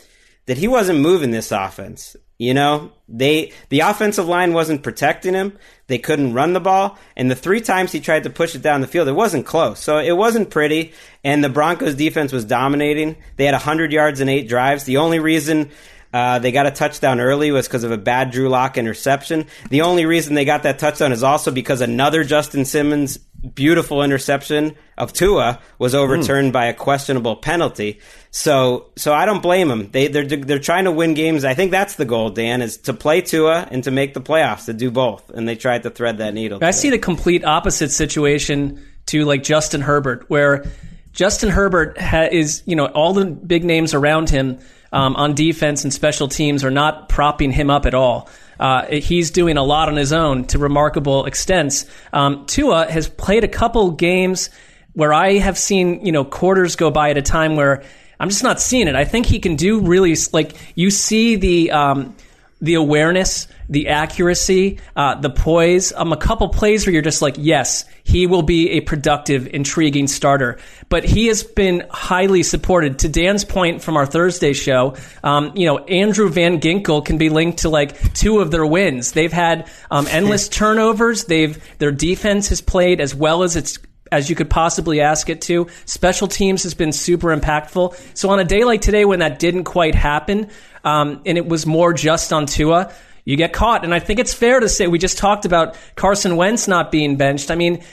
that he wasn't moving this offense. You know, they the offensive line wasn't protecting him. They couldn't run the ball, and the three times he tried to push it down the field, it wasn't close. So it wasn't pretty. And the Broncos defense was dominating. They had 100 yards and eight drives. The only reason uh, they got a touchdown early was because of a bad Drew Lock interception. The only reason they got that touchdown is also because another Justin Simmons beautiful interception of Tua was overturned by a questionable penalty. So, so I don't blame them. They they're they're trying to win games. I think that's the goal. Dan is to play Tua and to make the playoffs. To do both, and they tried to thread that needle. I see the complete opposite situation to like Justin Herbert, where Justin Herbert ha- is, you know, all the big names around him um, on defense and special teams are not propping him up at all. Uh, he's doing a lot on his own to remarkable extents. Um, Tua has played a couple games where I have seen, you know, quarters go by at a time where I'm just not seeing it. I think he can do really like you see the um, the awareness, the accuracy, uh, the poise. Um, a couple plays where you're just like, yes, he will be a productive, intriguing starter. But he has been highly supported. To Dan's point from our Thursday show, um, you know, Andrew Van Ginkel can be linked to like two of their wins. They've had um, endless *laughs* turnovers. They've their defense has played as well as it's as you could possibly ask it to. Special teams has been super impactful. So on a day like today when that didn't quite happen, um, and it was more just on Tua, you get caught. And I think it's fair to say we just talked about Carson Wentz not being benched. I mean,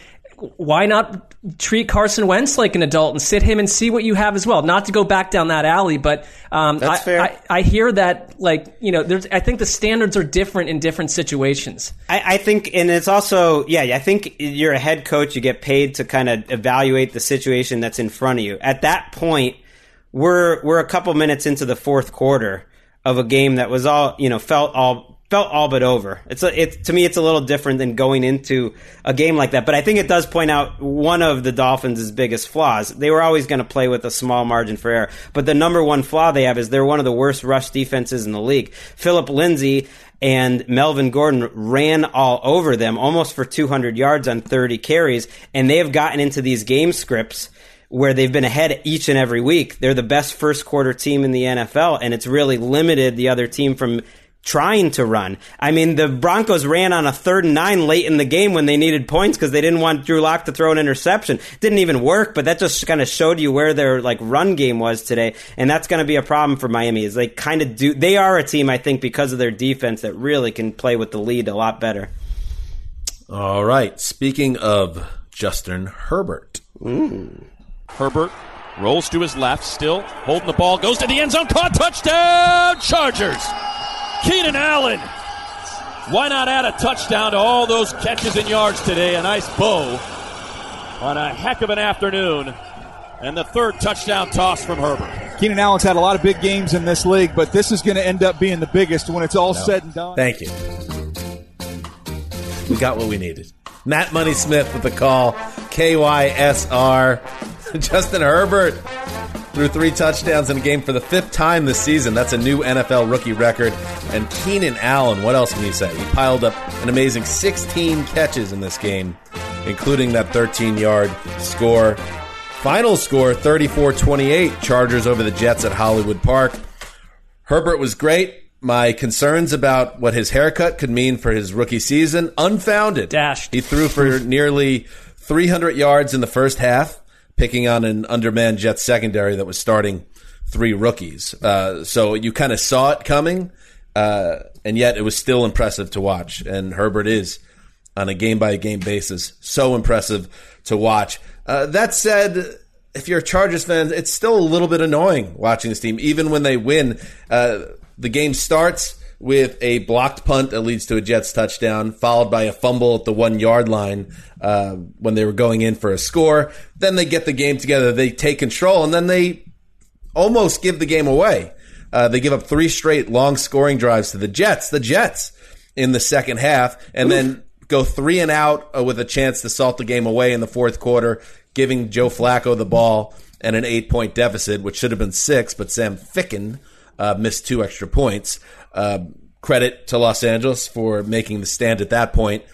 why not treat Carson Wentz like an adult and sit him and see what you have as well? Not to go back down that alley, but um, I, fair. I, I hear that like you know, there's I think the standards are different in different situations. I, I think, and it's also, yeah, I think you're a head coach. You get paid to kind of evaluate the situation that's in front of you. At that point, we're we're a couple minutes into the fourth quarter of a game that was all you know felt all felt all but over. It's a, it to me, it's a little different than going into a game like that. But I think it does point out one of the Dolphins' biggest flaws. They were always going to play with a small margin for error, but the number one flaw they have is they're one of the worst rush defenses in the league. Philip Lindsay and Melvin Gordon ran all over them almost for 200 yards on 30 carries, and they have gotten into these game scripts where they've been ahead each and every week. They're the best first quarter team in the NFL, and it's really limited the other team from trying to run. I mean, the Broncos ran on a third and nine late in the game when they needed points because they didn't want Drew Lock to throw an interception. Didn't even work, but that just kind of showed you where their like run game was today, and that's going to be a problem for Miami. Is they kind of do they are a team I think because of their defense that really can play with the lead a lot better. All right. Speaking of Justin Herbert. Mm. Herbert rolls to his left, still holding the ball, goes to the end zone, caught, touchdown, Chargers. Keenan Allen. Why not add a touchdown to all those catches and yards today? A nice bow on a heck of an afternoon. And the third touchdown toss from Herbert. Keenan Allen's had a lot of big games in this league, but this is going to end up being the biggest when it's all said and done. Thank you. We got what we needed. Matt Money Smith with the call. KYSR. *laughs* Justin Herbert threw three touchdowns in a game for the fifth time this season. That's a new NFL rookie record. And Keenan Allen, what else can you say? He piled up an amazing 16 catches in this game, including that 13 yard score. Final score 34 28, Chargers over the Jets at Hollywood Park. Herbert was great. My concerns about what his haircut could mean for his rookie season, unfounded. Dashed. He threw for nearly 300 yards in the first half, picking on an undermanned Jets secondary that was starting three rookies. Uh, so you kind of saw it coming, uh, and yet it was still impressive to watch. And Herbert is, on a game by game basis, so impressive to watch. Uh, that said, if you're a Chargers fan, it's still a little bit annoying watching this team, even when they win. Uh, the game starts with a blocked punt that leads to a Jets touchdown, followed by a fumble at the one yard line uh, when they were going in for a score. Then they get the game together, they take control, and then they almost give the game away. Uh, they give up three straight long scoring drives to the Jets, the Jets, in the second half, and then go three and out uh, with a chance to salt the game away in the fourth quarter, giving Joe Flacco the ball and an eight point deficit, which should have been six, but Sam Ficken uh, missed two extra points. Uh, credit to Los Angeles for making the stand at that point,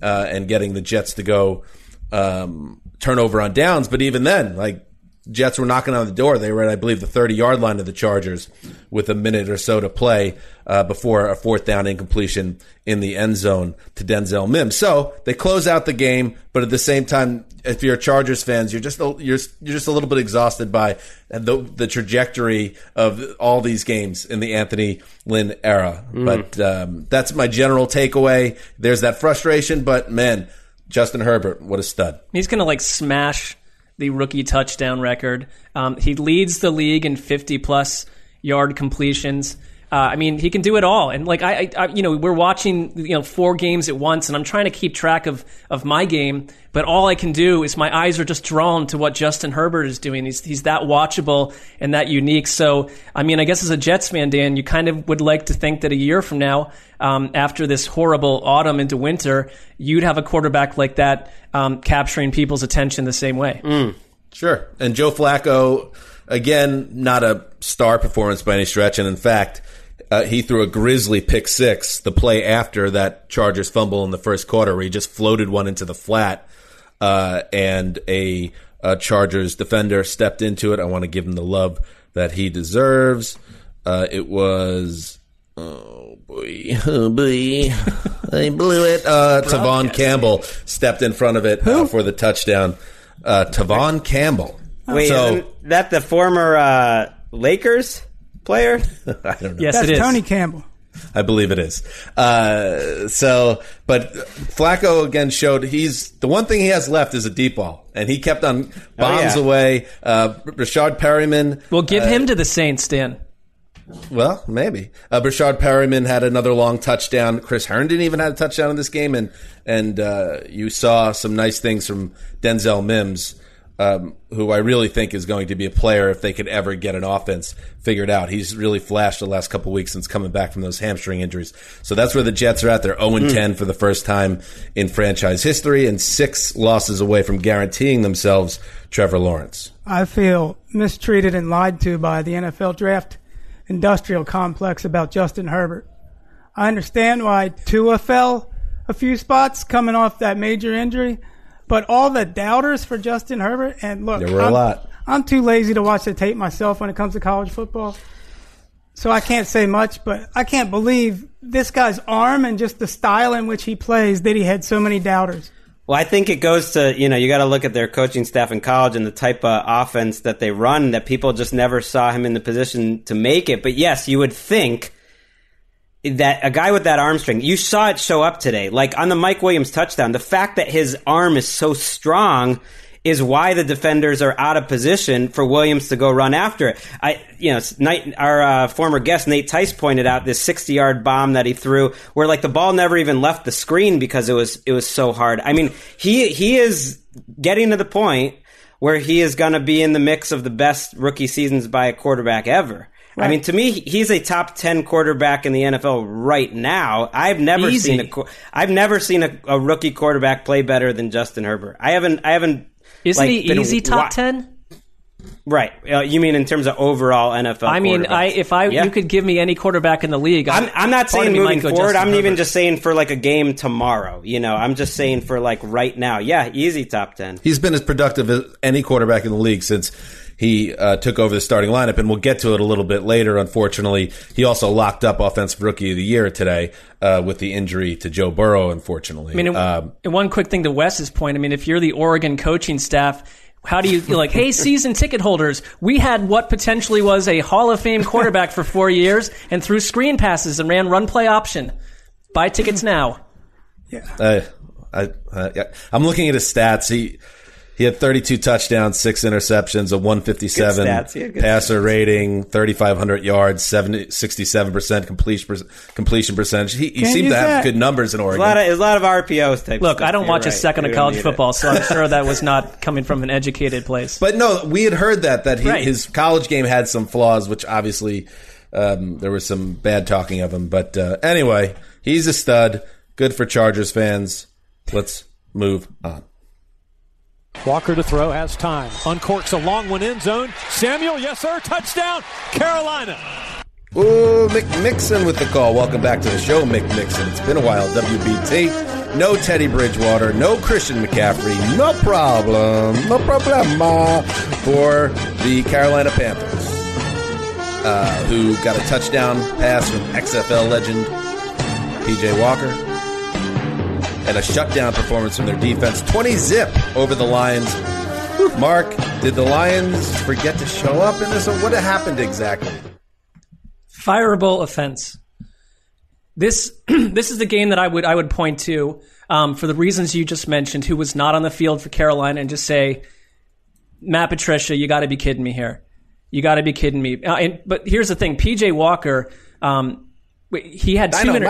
uh, and getting the Jets to go um, turnover on downs. But even then, like Jets were knocking on the door. They were at, I believe, the 30 yard line of the Chargers with a minute or so to play uh, before a fourth down incompletion in the end zone to Denzel Mims. So they close out the game, but at the same time, if you're Chargers fans, you're just a, you're you're just a little bit exhausted by the the trajectory of all these games in the Anthony Lynn era. Mm. But um, that's my general takeaway. There's that frustration, but man, Justin Herbert, what a stud! He's going to like smash the rookie touchdown record. Um, he leads the league in 50 plus yard completions. Uh, I mean, he can do it all. And like I, I, you know, we're watching you know four games at once, and I'm trying to keep track of of my game. But all I can do is my eyes are just drawn to what Justin Herbert is doing. He's he's that watchable and that unique. So I mean, I guess as a Jets fan, Dan, you kind of would like to think that a year from now, um, after this horrible autumn into winter, you'd have a quarterback like that um, capturing people's attention the same way. Mm, sure. And Joe Flacco, again, not a star performance by any stretch. And in fact, uh, he threw a grisly pick six the play after that Chargers fumble in the first quarter, where he just floated one into the flat, uh, and a, a, Chargers defender stepped into it. I want to give him the love that he deserves. Uh, it was. Oh boy, *laughs* oh boy, *laughs* I blew it. Uh, Tevaughn Campbell stepped in front of it uh, for the touchdown. Uh, Tevaughn Campbell. Wait, so, isn't that the former uh, Lakers player? *laughs* I don't know. Yes, That's it is. Tony Campbell. I believe it is. Uh, so, but Flacco again showed he's the one thing he has left is a deep ball, and he kept on bombs yeah. away. Uh, Rashard Perriman. Well, give uh, him to the Saints, Dan. Well, maybe. Uh, Breshad Perriman had another long touchdown. Chris Herndon even had a touchdown in this game, and and uh, you saw some nice things from Denzel Mims, um, who I really think is going to be a player if they could ever get an offense figured out. He's really flashed the last couple weeks since coming back from those hamstring injuries. So that's where the Jets are at. They're 0 10 for the first time in franchise history, and six losses away from guaranteeing themselves Trevor Lawrence. I feel mistreated and lied to by the NFL draft industrial complex about Justin Herbert. I understand why Tua fell a few spots coming off that major injury, but all the doubters for Justin Herbert and look, There were a I'm, lot. I'm too lazy to watch the tape myself when it comes to college football. So I can't say much, but I can't believe this guy's arm and just the style in which he plays that he had so many doubters. Well, I think it goes to, you know, you got to look at their coaching staff in college and the type of offense that they run that people just never saw him in the position to make it. But yes, you would think that a guy with that arm strength, you saw it show up today. Like on the Mike Williams touchdown, the fact that his arm is so strong is why the defenders are out of position for Williams to go run after it. I, you know, our uh, former guest Nate Tice pointed out this 60 yard bomb that he threw, where like the ball never even left the screen because it was it was so hard. I mean, he he is getting to the point where he is going to be in the mix of the best rookie seasons by a quarterback ever. I mean, to me, he's a top ten quarterback in the NFL right now. I've never Easy. seen a qu- I've never seen a, a rookie quarterback play better than Justin Herbert. I haven't I haven't. Isn't like, he been easy wa- top ten? Right. Uh, you mean in terms of overall NFL? I mean, I if I Yeah. you could give me any quarterback in the league, I'm, I'm not saying moving forward. I'm even just saying for like a game tomorrow. You know, I'm just saying for like right now. Yeah, easy top ten. He's been as productive as any quarterback in the league since he uh, took over the starting lineup, and we'll get to it a little bit later. Unfortunately, he also locked up Offensive Rookie of the Year today uh, with the injury to Joe Burrow. Unfortunately, I mean, and- um, and one quick thing to Wes's point. I mean, if you're the Oregon coaching staff, how do you you're like, hey, season ticket holders, we had what potentially was a Hall of Fame quarterback for four years and threw screen passes and ran run play option. Buy tickets now. Uh, I, uh, yeah. I'm looking at his stats. He he had 32 touchdowns, six interceptions, a 157 Good stats. He had good passer rating, 3,500 yards, 70, 67% completion completion percentage. He, he seemed to have that. good numbers in There's Oregon. a lot of a lot of RPOs type. Look, stuff. I don't You're watch a right. second We of college need it. football, so I'm sure that was *laughs* not coming from an educated place. But no, we had heard that that he, Right. his college game had some flaws, which obviously um, there was some bad talking of him. But uh, anyway, he's a stud. Good for Chargers fans. Let's move on. Walker to throw, has time. Uncorks a long one in zone. Samuel, yes sir, touchdown, Carolina. Ooh, Mick Mixon with the call. Welcome back to the show, Mick Mixon. It's been a while. WBT. No Teddy Bridgewater. No Christian McCaffrey. No problem. No problema for the Carolina Panthers, uh, who got a touchdown pass from XFL legend PJ Walker and a shutdown performance from their defense. 20 zip over the Lions. Mark, did the Lions forget to show up in this? Or what happened exactly? Fireable offense. This *clears throat* this is the game that I would I would point to um, for the reasons you just mentioned. Who was not on the field for Carolina, and just say, Matt Patricia, you got to be kidding me here. You got to be kidding me. Uh, and, but here's the thing: PJ Walker, um, he had two inter-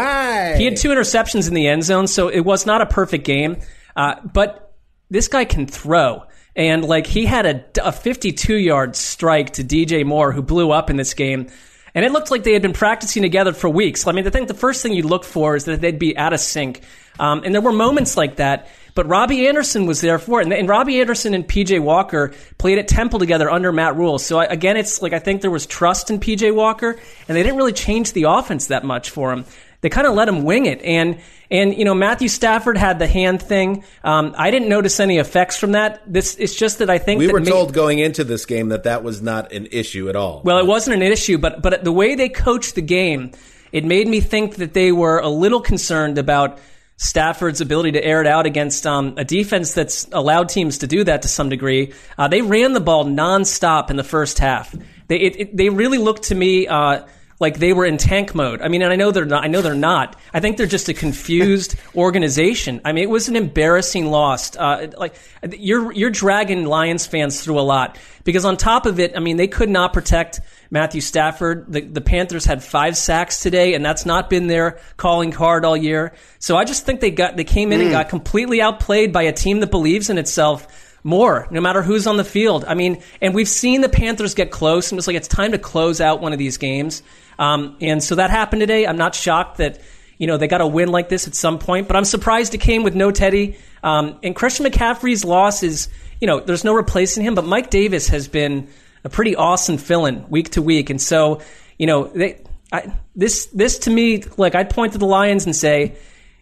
he had two interceptions in the end zone, so it was not a perfect game. Uh, but this guy can throw. And like he had a, a 52 yard strike to DJ Moore, who blew up in this game. And it looked like they had been practicing together for weeks. I mean, I think the first thing you look for is that they'd be out of sync. Um, and there were moments like that. But Robbie Anderson was there for it. And, and Robbie Anderson and PJ Walker played at Temple together under Matt Rhule. So I, again, it's like I think there was trust in PJ Walker, and they didn't really change the offense that much for him. They kind of let him wing it. And and you know Matthew Stafford had the hand thing. Um, I didn't notice any effects from that. This it's just that I think We were may- told going into this game that that was not an issue at all. well, it wasn't an issue, but but the way they coached the game, it made me think that they were a little concerned about Stafford's ability to air it out against um, a defense that's allowed teams to do that to some degree. Uh, they ran the ball nonstop in the first half. They it, it, they really looked to me. Uh, like they were in tank mode. I mean, and I know they're not. I know they're not. I think they're just a confused *laughs* organization. I mean, it was an embarrassing loss. Uh, like you're you're dragging Lions fans through a lot because on top of it, I mean, they could not protect Matthew Stafford. The the Panthers had five sacks today, and that's not been their calling card all year. So I just think they got they came in and Mm. got completely outplayed by a team that believes in itself more, no matter who's on the field. I mean, and we've seen the Panthers get close, and it's like it's time to close out one of these games. Um, and so that happened today. I'm not shocked that you know they got a win like this at some point, but I'm surprised it came with no Teddy. Um, and Christian McCaffrey's loss is, you know, there's no replacing him, but Mike Davis has been a pretty awesome fill-in week to week, and so you know they. I, this this to me, like I'd point to the Lions and say,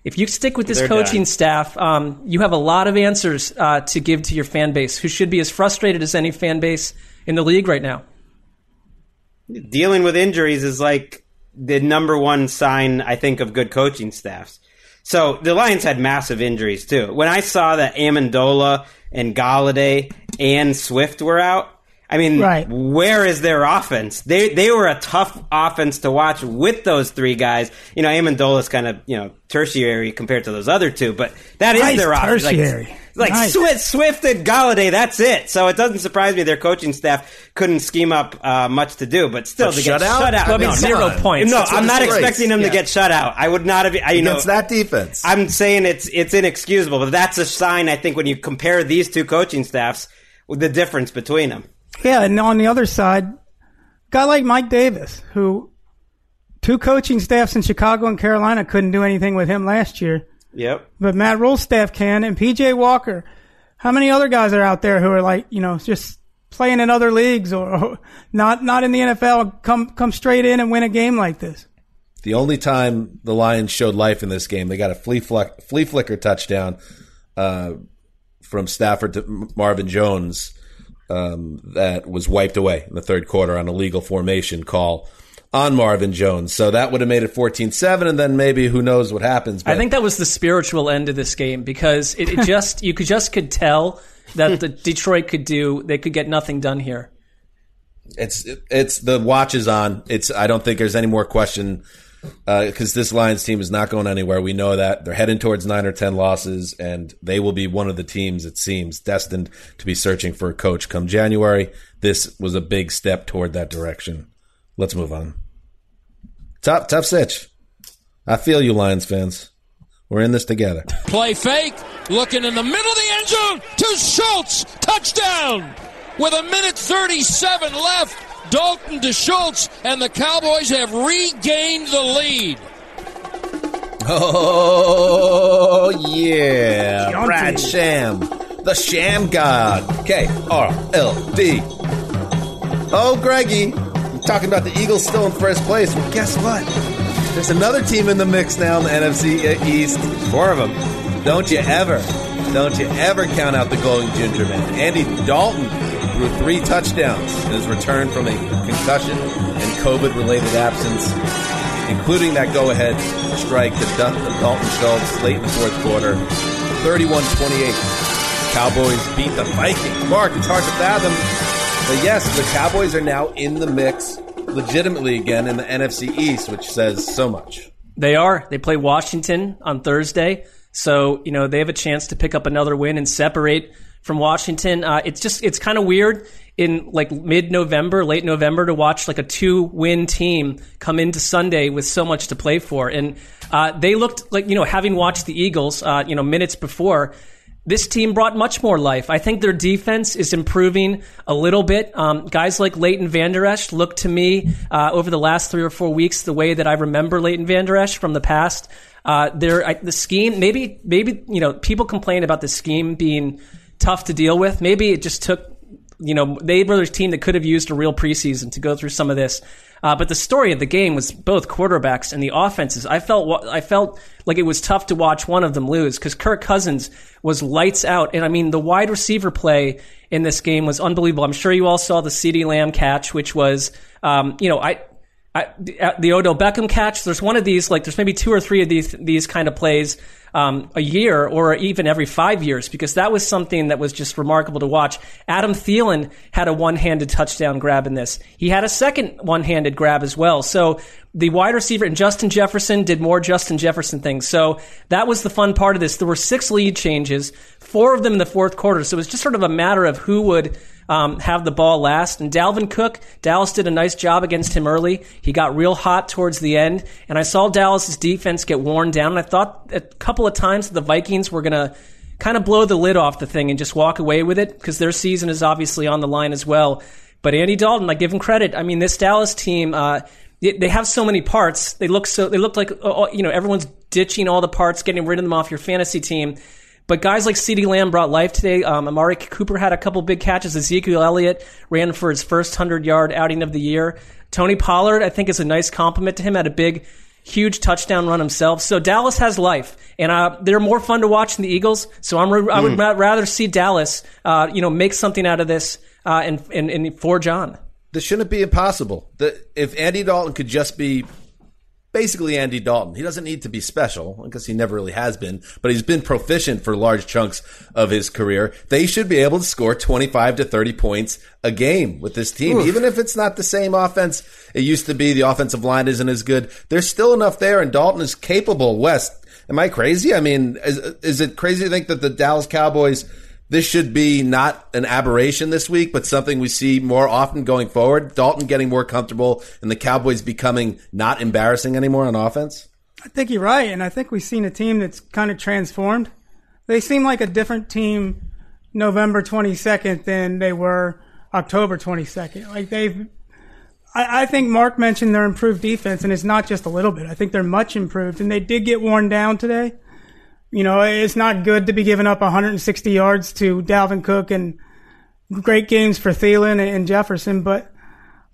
if you stick with this They're coaching done. staff, um, you have a lot of answers uh, to give to your fan base, who should be as frustrated as any fan base in the league right now. dealing with injuries is like the number one sign I think of good coaching staffs. So the Lions had massive injuries too. When I saw that Amendola and Golladay and Swift were out, I mean, Right. where is their offense? They they were a tough offense to watch with those three guys. You know, Amendola's kind of you know tertiary compared to those other two, but that is Nice their offense. Like- tertiary. Like, Nice. Swift, Swift and Golladay, that's it. So it doesn't surprise me their coaching staff couldn't scheme up uh, much to do, but still But to get shut out? shut out. I mean, no, zero no. points. No, That's a I'm not disgrace. expecting them Yeah. to get shut out. I would not have. I, you know, Against that defense. I'm saying it's it's inexcusable, but that's a sign. I think when you compare these two coaching staffs, the difference between them. Yeah, and on the other side, guy like Mike Davis, who two coaching staffs in Chicago and Carolina couldn't do anything with him last year, Yep. but Matt Rhule's staff can, and PJ Walker. How many other guys are out there who are like, you know, just playing in other leagues or, or not not in the NFL come come straight in and win a game like this? The only time the Lions showed life in this game, they got a flea, flick, flea flicker touchdown uh, from Stafford to Marvin Jones um, that was wiped away in the third quarter on a legal formation call on Marvin Jones. So that would have made it 14 7, and then maybe who knows what happens. I think that was the spiritual end of this game because it, it *laughs* just you could just could tell that the Detroit could do they could get nothing done here. It's it's the watch is on. It's I don't think there's any more question Uh, because this Lions team is not going anywhere. We know that they're heading towards nine or ten losses, and they will be one of the teams it seems destined to be searching for a coach come January. This was a big step toward that direction. Let's move on. Tough tough sitch. I feel you, Lions fans. We're in this together. Play fake, looking in the middle of the end zone to Schultz. Touchdown! With a minute 37 left, Dalton to Schultz, and the Cowboys have regained the lead. Oh yeah, Keontae. Brad Sham, the Sham God. K R L D. Oh, Greggy, you're talking about the Eagles still in first place. Well, guess what? There's another team in the mix now in the NFC East. Four of them. Don't you ever, don't you ever count out the Golden Ginger Man. Andy Dalton threw three touchdowns in his return from a concussion and COVID-related absence including that go-ahead strike to Dal- to Dalton Schultz late in the fourth quarter. 31-28. Cowboys beat the Vikings. Mark, it's hard to fathom. But yes, the Cowboys are now in the mix legitimately again in the NFC East, which says so much. They are. They play Washington on Thursday. So, you know, they have a chance to pick up another win and separate from Washington. Uh, it's just, it's kind of weird in like mid November, late November to watch like a two win team come into Sunday with so much to play for. And uh, they looked like, you know, having watched the Eagles, uh, you know, minutes before, this team brought much more life. I think their defense is improving a little bit. Um, guys like Leighton Vander Esch look to me uh, over the last three or four weeks the way that I remember Leighton Vander Esch from the past. Uh, they're, I, the scheme, maybe, maybe you know, people complain about the scheme being tough to deal with. Maybe it just took you know, they were a team that could have used a real preseason to go through some of this. Uh, but the story of the game was both quarterbacks and the offenses. I felt I felt like it was tough to watch one of them lose because Kirk Cousins was lights out, and I mean the wide receiver play in this game was unbelievable. I'm sure you all saw the CeeDee Lamb catch, which was, um, you know, I I, the Odell Beckham catch. There's one of these, like there's maybe two or three of these these kind of plays um, a year or even every five years because that was something that was just remarkable to watch. Adam Thielen had a one-handed touchdown grab in this. He had a second one-handed grab as well. So the wide receiver and Justin Jefferson did more Justin Jefferson things. So that was the fun part of this. There were six lead changes, four of them in the fourth quarter. So it was just sort of a matter of who would um, have the ball last. And Dalvin Cook, Dallas did a nice job against him early. He got real hot towards the end, and I saw Dallas's defense get worn down. And I thought a couple of times that the Vikings were going to kind of blow the lid off the thing and just walk away with it because their season is obviously on the line as well. But Andy Dalton, I give him credit. I mean, this Dallas team, uh, they have so many parts. They look so they look like uh, you know everyone's ditching all the parts, getting rid of them off your fantasy team. But guys like CeeDee Lamb brought life today. Um, Amari Cooper had a couple big catches. Ezekiel Elliott ran for his first 100 yard outing of the year. Tony Pollard, I think, is a nice compliment to him. Had a big, huge touchdown run himself. So Dallas has life, and uh, they're more fun to watch than the Eagles. So I'm re- I would Mm. rather see Dallas, uh, you know, make something out of this uh, and, and, and for John. This shouldn't be impossible. The, if Andy Dalton could just be basically Andy Dalton, he doesn't need to be special because he never really has been, but he's been proficient for large chunks of his career. They should be able to score 25 to 30 points a game with this team, Oof. even if it's not the same offense it used to be. The offensive line isn't as good. There's still enough there, and Dalton is capable. Wes, am I crazy? I mean, is, is it crazy to think that the Dallas Cowboys this should be not an aberration this week, but something we see more often going forward. Dalton getting more comfortable and the Cowboys becoming not embarrassing anymore on offense. I think you're right, and I think we've seen a team that's kind of transformed. They seem like a different team November 22nd than they were October 22nd. Like they've, I, I think Marc mentioned their improved defense, and it's not just a little bit. I think they're much improved, and they did get worn down today. You know, it's not good to be giving up 160 yards to Dalvin Cook and great games for Thielen and Jefferson, but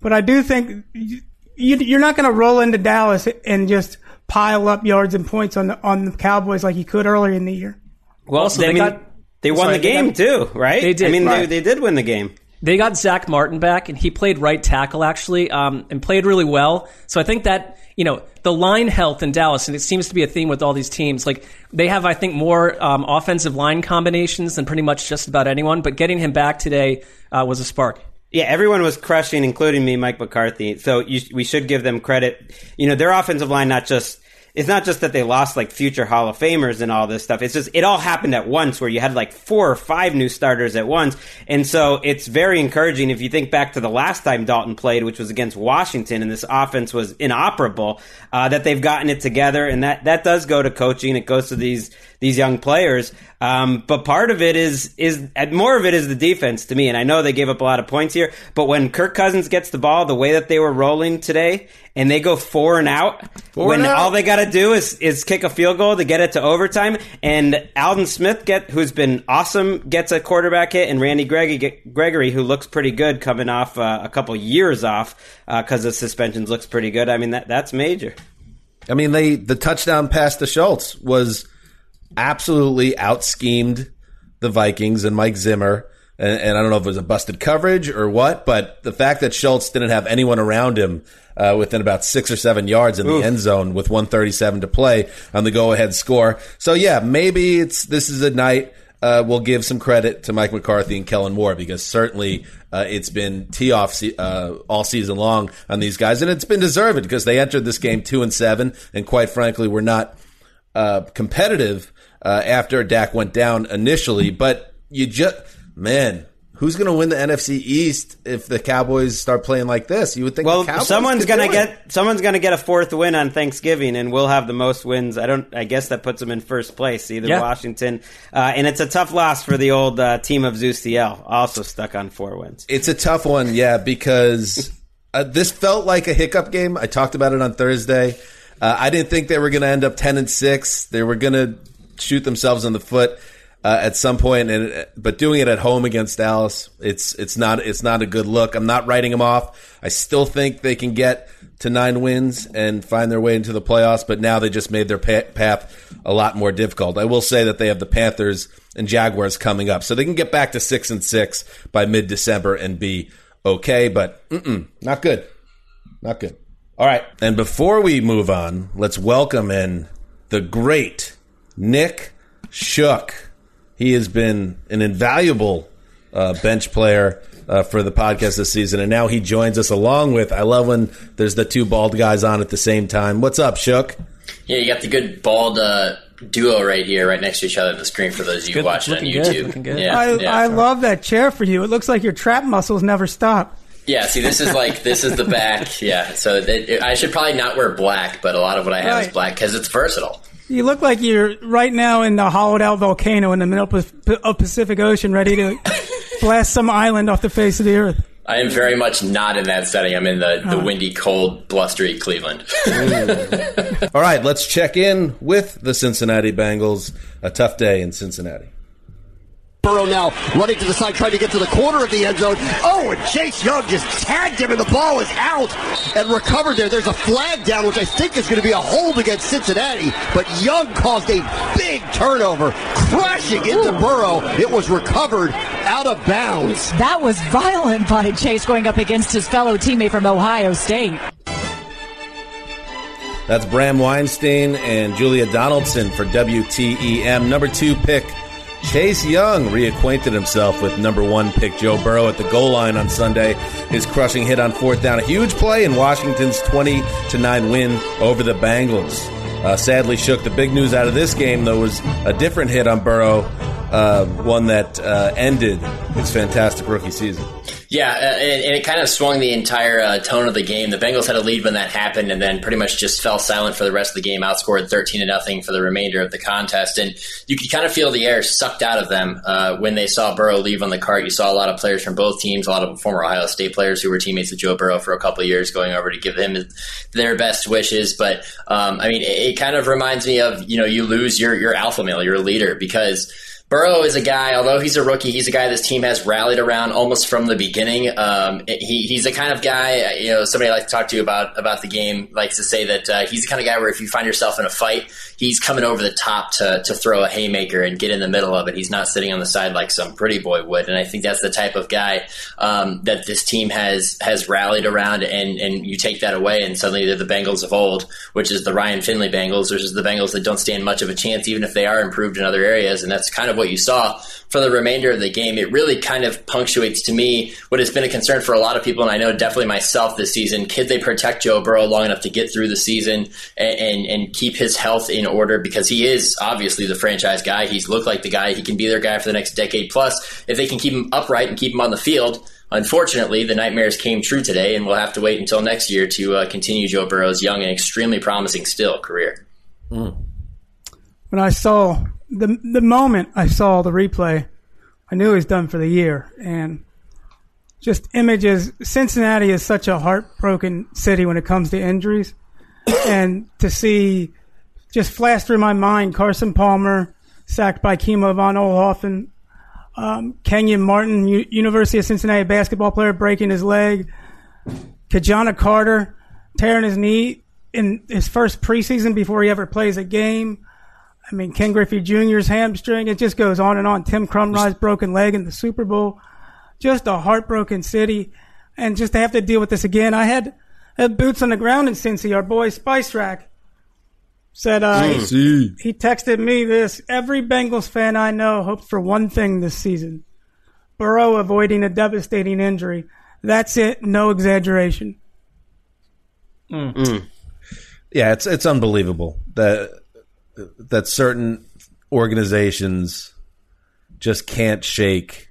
but I do think you, you're not going to roll into Dallas and just pile up yards and points on the on the Cowboys like you could earlier in the year. Well, Also, I they mean, got- they won sorry, the they game got- too, right? They did, I mean, right. they, they did win the game. They got Zack Martin back, and he played right tackle actually, um, and played really well. So I think that you know the line health in Dallas, and it seems to be a theme with all these teams. Like they have, I think, more um, offensive line combinations than pretty much just about anyone. But getting him back today uh, was a spark. Yeah, everyone was crushing, including me, Mike McCarthy. So you, we should give them credit. You know, their offensive line not just it's not just that they lost like future Hall of Famers and all this stuff. It's just it all happened at once where you had like four or five new starters at once. And so it's very encouraging if you think back to the last time Dalton played, which was against Washington, and this offense was inoperable, uh, that they've gotten it together. And that, that does go to coaching. It goes to these these young players. Um, but part of it is is more of it is the defense to me. And I know they gave up a lot of points here, but when Kirk Cousins gets the ball the way that they were rolling today, and they go four and out, Four when and out. all they got to do is is kick a field goal to get it to overtime, and Aldon Smith get who's been awesome gets a quarterback hit, and Randy Gregory, Gregory who looks pretty good coming off uh, a couple years off because of suspensions looks pretty good. I mean that that's major. I mean, they the touchdown pass to Schultz was absolutely out schemed the Vikings and Mike Zimmer. And, and I don't know if it was a busted coverage or what, but the fact that Schultz didn't have anyone around him uh, within about six or seven yards in Oof. the end zone with 137 to play on the go-ahead score. So yeah, maybe it's this is a night. Uh, we'll give some credit to Mike McCarthy and Kellen Moore because certainly uh, it's been tee off se- uh, all season long on these guys, and it's been deserved because they entered this game two and seven, and quite frankly, were not uh, competitive uh, after Dak went down initially. But you just man, who's going to win the NFC East if the Cowboys start playing like this? You would think. Well, the Cowboys someone's gonna get someone's gonna get a fourth win on Thanksgiving, and we'll have the most wins. I don't. I guess that puts them in first place, either Yeah. Washington, uh, and it's a tough loss for the old uh, team of Zeus CL, also stuck on four wins. It's a tough one, yeah, because *laughs* uh, this felt like a hiccup game. I talked about it on Thursday. Uh, I didn't think they were going to end up ten and six. They were going to shoot themselves in the foot uh, at some point, and but doing it at home against Dallas, it's it's not it's not a good look. I'm not writing them off. I still think they can get to nine wins and find their way into the playoffs, but now they just made their pa- path a lot more difficult. I will say that they have the Panthers and Jaguars coming up, so they can get back to six and six by mid December and be okay. But not good, not good. All right. And before we move on, let's welcome in the great Nick Shook. He has been an invaluable uh, bench player uh, for the podcast this season, and now he joins us along with. I love when there's the two bald guys on at the same time. What's up, Shook? Yeah, you got the good bald uh, duo right here, right next to each other on the screen for those of you Good- watching on looking good, YouTube. looking good. Yeah, I, yeah. I love that chair for you. It looks like your trap muscles never stop. Yeah, see, this is like this is the back. Yeah, so it, it, I should probably not wear black, but a lot of what I have is black because it's versatile. You look like you're right now in the hollowed out volcano in the middle of of Pacific Ocean, ready to *laughs* blast some island off the face of the earth. I am very much not in that setting. I'm in the, the Oh. windy, cold, blustery Cleveland. *laughs* All right, let's check in with the Cincinnati Bengals. A tough day in Cincinnati. Burrow now running to the side, trying to get to the corner of the end zone. Oh, and Chase Young just tagged him, and the ball is out and recovered there. There's a flag down, which I think is going to be a hold against Cincinnati, but Young caused a big turnover, crashing into Burrow. It was recovered out of bounds. That was violent by Chase going up against his fellow teammate from Ohio State. That's Bram Weinstein and Julie Donaldson for WTEM. Number two pick, Chase Young reacquainted himself with number one pick Joe Burrow at the goal line on Sunday. His crushing hit on fourth down, a huge play in Washington's 20 to 9 win over the Bengals. Uh, sadly, shook the big news out of this game, though, was a different hit on Burrow, uh, one that uh, ended his fantastic rookie season. Yeah, uh, and, and it kind of swung the entire uh, tone of the game. The Bengals had a lead when that happened, and then pretty much just fell silent for the rest of the game. Outscored thirteen to nothing for the remainder of the contest, and you could kind of feel the air sucked out of them uh, when they saw Burrow leave on the cart. You saw a lot of players from both teams, a lot of former Ohio State players who were teammates of Joe Burrow for a couple of years, going over to give him their best wishes. But um, I mean, it, it kind of reminds me of you know you lose your your alpha male, your leader, because. Burrow is a guy, although he's a rookie, he's a guy this team has rallied around almost from the beginning. Um, he, he's the kind of guy, you know, somebody I like to talk to about about the game likes to say that uh, he's the kind of guy where if you find yourself in a fight, he's coming over the top to, to throw a haymaker and get in the middle of it. He's not sitting on the side like some pretty boy would. And I think that's the type of guy um, that this team has has rallied around. And, and you take that away, and suddenly they're the Bengals of old, which is the Ryan Finley Bengals, which is the Bengals that don't stand much of a chance, even if they are improved in other areas. And that's kind of what you saw for the remainder of the game. It really kind of punctuates to me what has been a concern for a lot of people, and I know definitely myself this season. Could they protect Joe Burrow long enough to get through the season and, and, and keep his health in order? Because he is obviously the franchise guy. He's looked like the guy. He can be their guy for the next decade plus. If they can keep him upright and keep him on the field, Unfortunately, the nightmares came true today, and we'll have to wait until next year to uh, continue Joe Burrow's young and extremely promising still career. When I saw the the moment I saw the replay, I knew he was done for the year. And just images. Cincinnati is such a heartbroken city when it comes to injuries, and to see just flashed through my mind Carson Palmer sacked by Kimo von Oelhoffen, um, Kenyon Martin, U- University of Cincinnati basketball player, breaking his leg, Ki-Jana Carter tearing his knee in his first preseason before he ever plays a game. I mean, Ken Griffey Jr.'s hamstring. It just goes on and on. Tim Krumrie's broken leg in the Super Bowl. Just a heartbroken city. And just to have to deal with this again, I had, had boots on the ground in Cincy. Our boy Spice Rack said, uh, mm. he, he texted me this. Every Bengals fan I know hopes for one thing this season. Burrow avoiding a devastating injury. That's it. No exaggeration. Mm. Mm. Yeah, it's it's unbelievable that that certain organizations just can't shake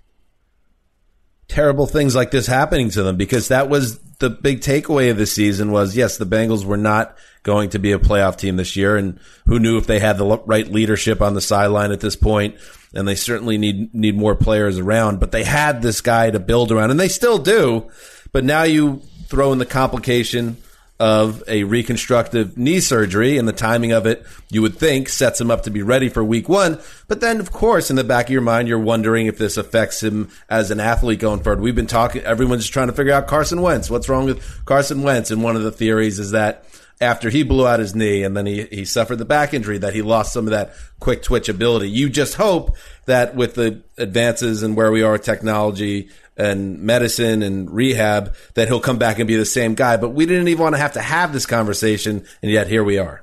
terrible things like this happening to them because that was the big takeaway of the season was yes the Bengals were not going to be a playoff team this year and who knew if they had the right leadership on the sideline at this point and they certainly need need more players around but they had this guy to build around and they still do but now you throw in the complication of a reconstructive knee surgery and the timing of it you would think sets him up to be ready for week one. But then of course in the back of your mind you're wondering if this affects him as an athlete going forward. We've been talking everyone's just trying to figure out carson wentz. What's wrong with carson wentz? And one of the theories is that after he blew out his knee and then he, he suffered the back injury that he lost some of that quick twitch ability. You just hope that with the advances and where we are with technology and medicine and rehab that he'll come back and be the same guy. But we didn't even want to have to have this conversation, and yet here we are.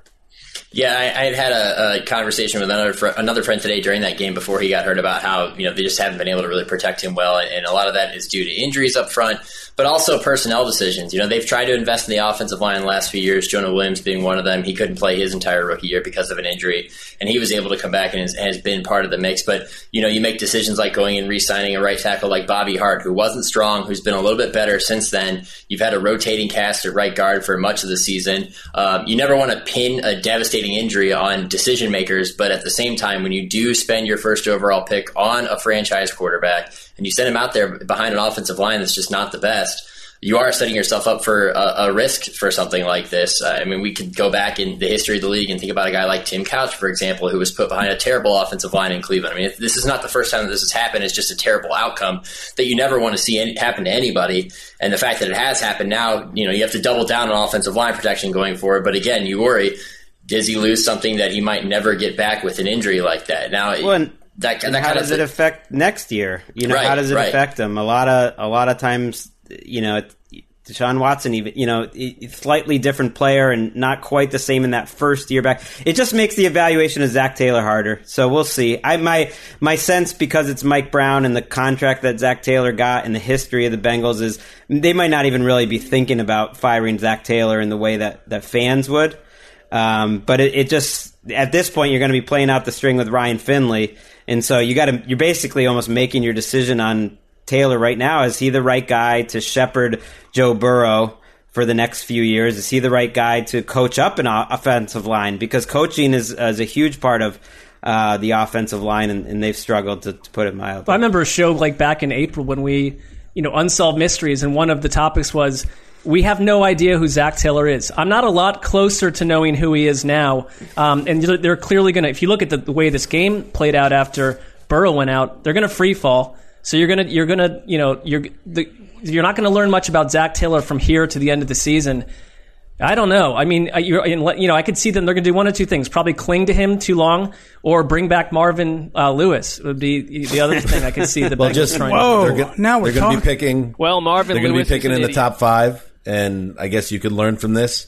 Yeah, I, I had had a, a, conversation with another fr- another friend today during that game before he got hurt about how you know they just haven't been able to really protect him well, and, and a lot of that is due to injuries up front, but also personnel decisions. You know, they've tried to invest in the offensive line the last few years. Jonah Williams being one of them. He couldn't play his entire rookie year because of an injury, and he was able to come back and has, has been part of the mix. But you know, you make decisions like going and re-signing a right tackle like Bobby Hart, who wasn't strong, who's been a little bit better since then. You've had a rotating cast at right guard for much of the season. Um, you never want to pin a devastating injury on decision makers, but at the same time, when you do spend your first overall pick on a franchise quarterback and you send him out there behind an offensive line that's just not the best, you are setting yourself up for a, a risk for something like this. Uh, I mean, we could go back in the history of the league and think about a guy like Tim Couch, for example, who was put behind a terrible offensive line in Cleveland. I mean, this is not the first time that this has happened. It's just a terrible outcome that you never want to see any, happen to anybody. And the fact that it has happened now, you know, you have to double down on offensive line protection going forward. But again, you worry does he lose something that he might never get back with an injury like that? Now, well, that, that how does it affect next year? You know, Right, how does it right. affect them? A lot of a lot of times, you know, Deshaun Watson, even you know, slightly different player and not quite the same in that first year back. It just makes the evaluation of Zac Taylor harder. So we'll see. I my my sense because it's Mike Brown and the contract that Zac Taylor got and the history of the Bengals is they might not even really be thinking about firing Zac Taylor in the way that that fans would. Um, but it, it just at this point you're going to be playing out the string with Ryan Finley, and so you got to you're basically almost making your decision on Taylor right now. Is he the right guy to shepherd Joe Burrow for the next few years? Is he the right guy to coach up an offensive line? Because coaching is, is a huge part of uh, the offensive line, and, and they've struggled to, to put it mildly. I remember a show like back in April when we, you know, unsolved mysteries, and one of the topics was we have no idea who Zac Taylor is. I'm not a lot closer to knowing who he is now, um, and they're clearly going to. If you look at the, the way this game played out after Burrow went out, they're going to free fall. So you're gonna you're gonna you know you're the, you're not going to learn much about Zac Taylor from here to the end of the season. I don't know. I mean, uh, you're, you know, I could see them. They're going to do one of two things: probably cling to him too long, or bring back Marvin uh, Lewis. Would be the other *laughs* thing I could see. The well, Bengals just trying. Whoa, they're, go- now we're they're going to be picking. Well, Marvin they're going to be picking an in the top five, and I guess you could learn from this.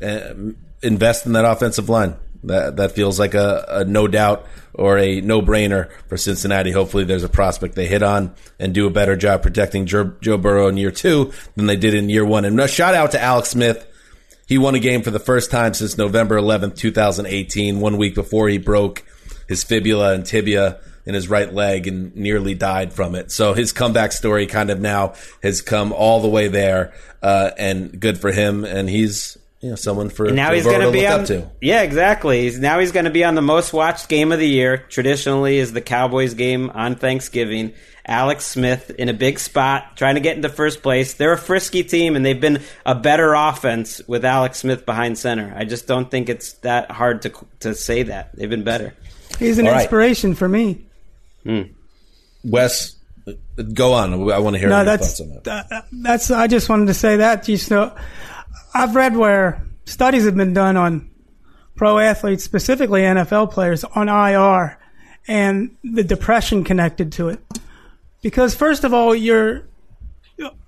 Uh, invest in that offensive line. That that feels like a, a no doubt or a no brainer for Cincinnati. Hopefully, there's a prospect they hit on and do a better job protecting Joe, Joe Burrow in year two than they did in year one. And a shout out to Alex Smith. He won a game for the first time since November 11th, 2018, one week before he broke his fibula and tibia in his right leg and nearly died from it. So his comeback story kind of now has come all the way there, uh, and good for him. And he's you know someone for And now Joe he's going to be look on. up to. Yeah, exactly. He's, now he's going to be on the most watched game of the year. Traditionally, is the Cowboys game on Thanksgiving. Alex Smith in a big spot, trying to get into first place. They're a frisky team, and they've been a better offense with Alex Smith behind center. I just don't think it's that hard to to say that they've been better. He's an All right. inspiration for me. Hmm. Wes, go on. I want to hear no, your that's thoughts on that. that- that's. I just wanted to say that. You know, I've read where studies have been done on pro athletes, specifically NFL players, on IR and the depression connected to it. Because first of all, you're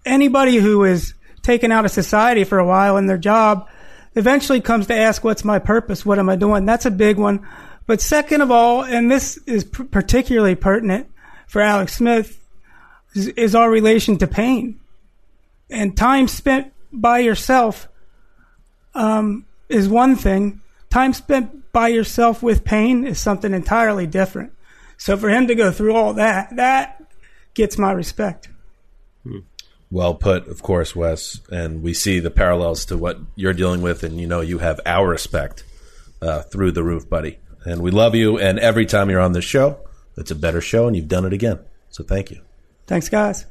anybody who is taken out of society for a while in their job eventually comes to ask, "What's my purpose? What am I doing?" That's a big one. But second of all, and this is p- particularly pertinent for Alex Smith, is, is our relation to pain and time spent by yourself um, is one thing. Time spent by yourself with pain is something entirely different. So for him to go through all that, that gets my respect. Well put, of course, Wes. And we see the parallels to what you're dealing with, and you know you have our respect uh, through the roof, buddy. And we love you. And every time you're on this show, it's a better show, and you've done it again. So thank you. Thanks, guys.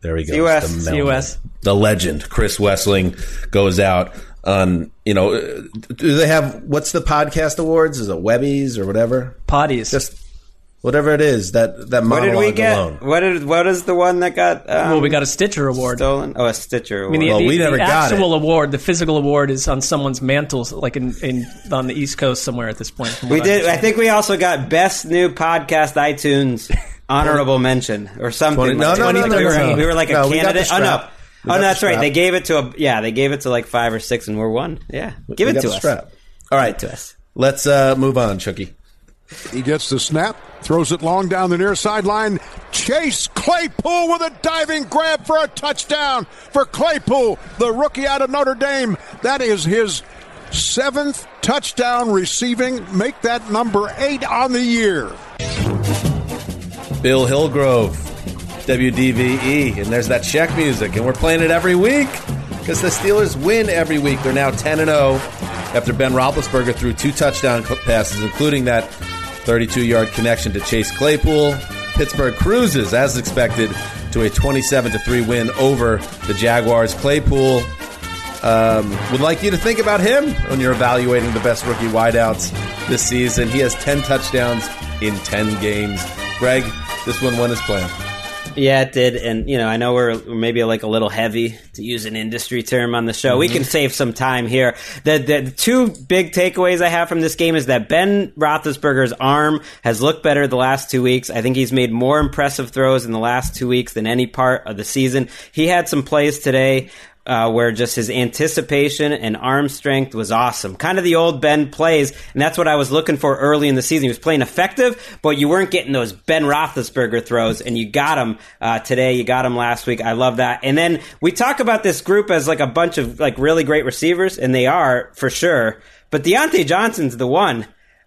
There he goes. See you, The See you, mailman. Wes. The legend, Chris Wesseling, goes out on, you know, uh, do they have, what's the podcast awards? Is it Webbies or whatever? Potties. Just whatever it is that that What did we get? alone. What is what is the one that got? Um, well, we got a Stitcher award. Stolen? Oh, a Stitcher award. I award. mean, the, the, the actual award, the physical award, is on someone's mantle, like in, in on the East Coast somewhere at this point. We I did. I think we also got best new podcast iTunes *laughs* honorable mention or something. Twenty- no, like no, that. no, we, no, were, no. we were like a No, we got the candidate. Oh no. We Oh no, the that's right. They gave it to a yeah. They gave it to like five or six, and we're one. Yeah, give We it got to the us. strap. All right, to us. Let's uh, move on, Chucky. He gets the snap, throws it long down the near sideline. Chase Claypool with a diving grab for a touchdown for Claypool, the rookie out of Notre Dame. That is his seventh touchdown receiving. Make that number eight on the year. Bill Hillgrove, WDVE, and there's that check music, and we're playing it every week because the Steelers win every week. They're now 10 and 0 after Ben Roethlisberger threw two touchdown passes, including that 32-yard connection to Chase Claypool. Pittsburgh cruises, as expected, to a 27 3 win over the Jaguars. Claypool um, would like you to think about him when you're evaluating the best rookie wideouts this season. He has 10 touchdowns in 10 games. Greg, this one won his plan. Yeah, it did, and you know, I know we're we're maybe like a little heavy to use an industry term on the show. We Mhm. can save some time here. The, the the two big takeaways I have from this game is that Ben Roethlisberger's arm has looked better the last two weeks. I think he's made more impressive throws in the last two weeks than any part of the season. He had some plays today. Uh, where just his anticipation and arm strength was awesome. Kind of the old Ben plays, and that's what I was looking for early in the season. He was playing effective, but you weren't getting those Ben Roethlisberger throws, and you got him uh, today. You got him last week. I love that. And then we talk about this group as like a bunch of like really great receivers, and they are for sure. But Diontae Johnson's the one.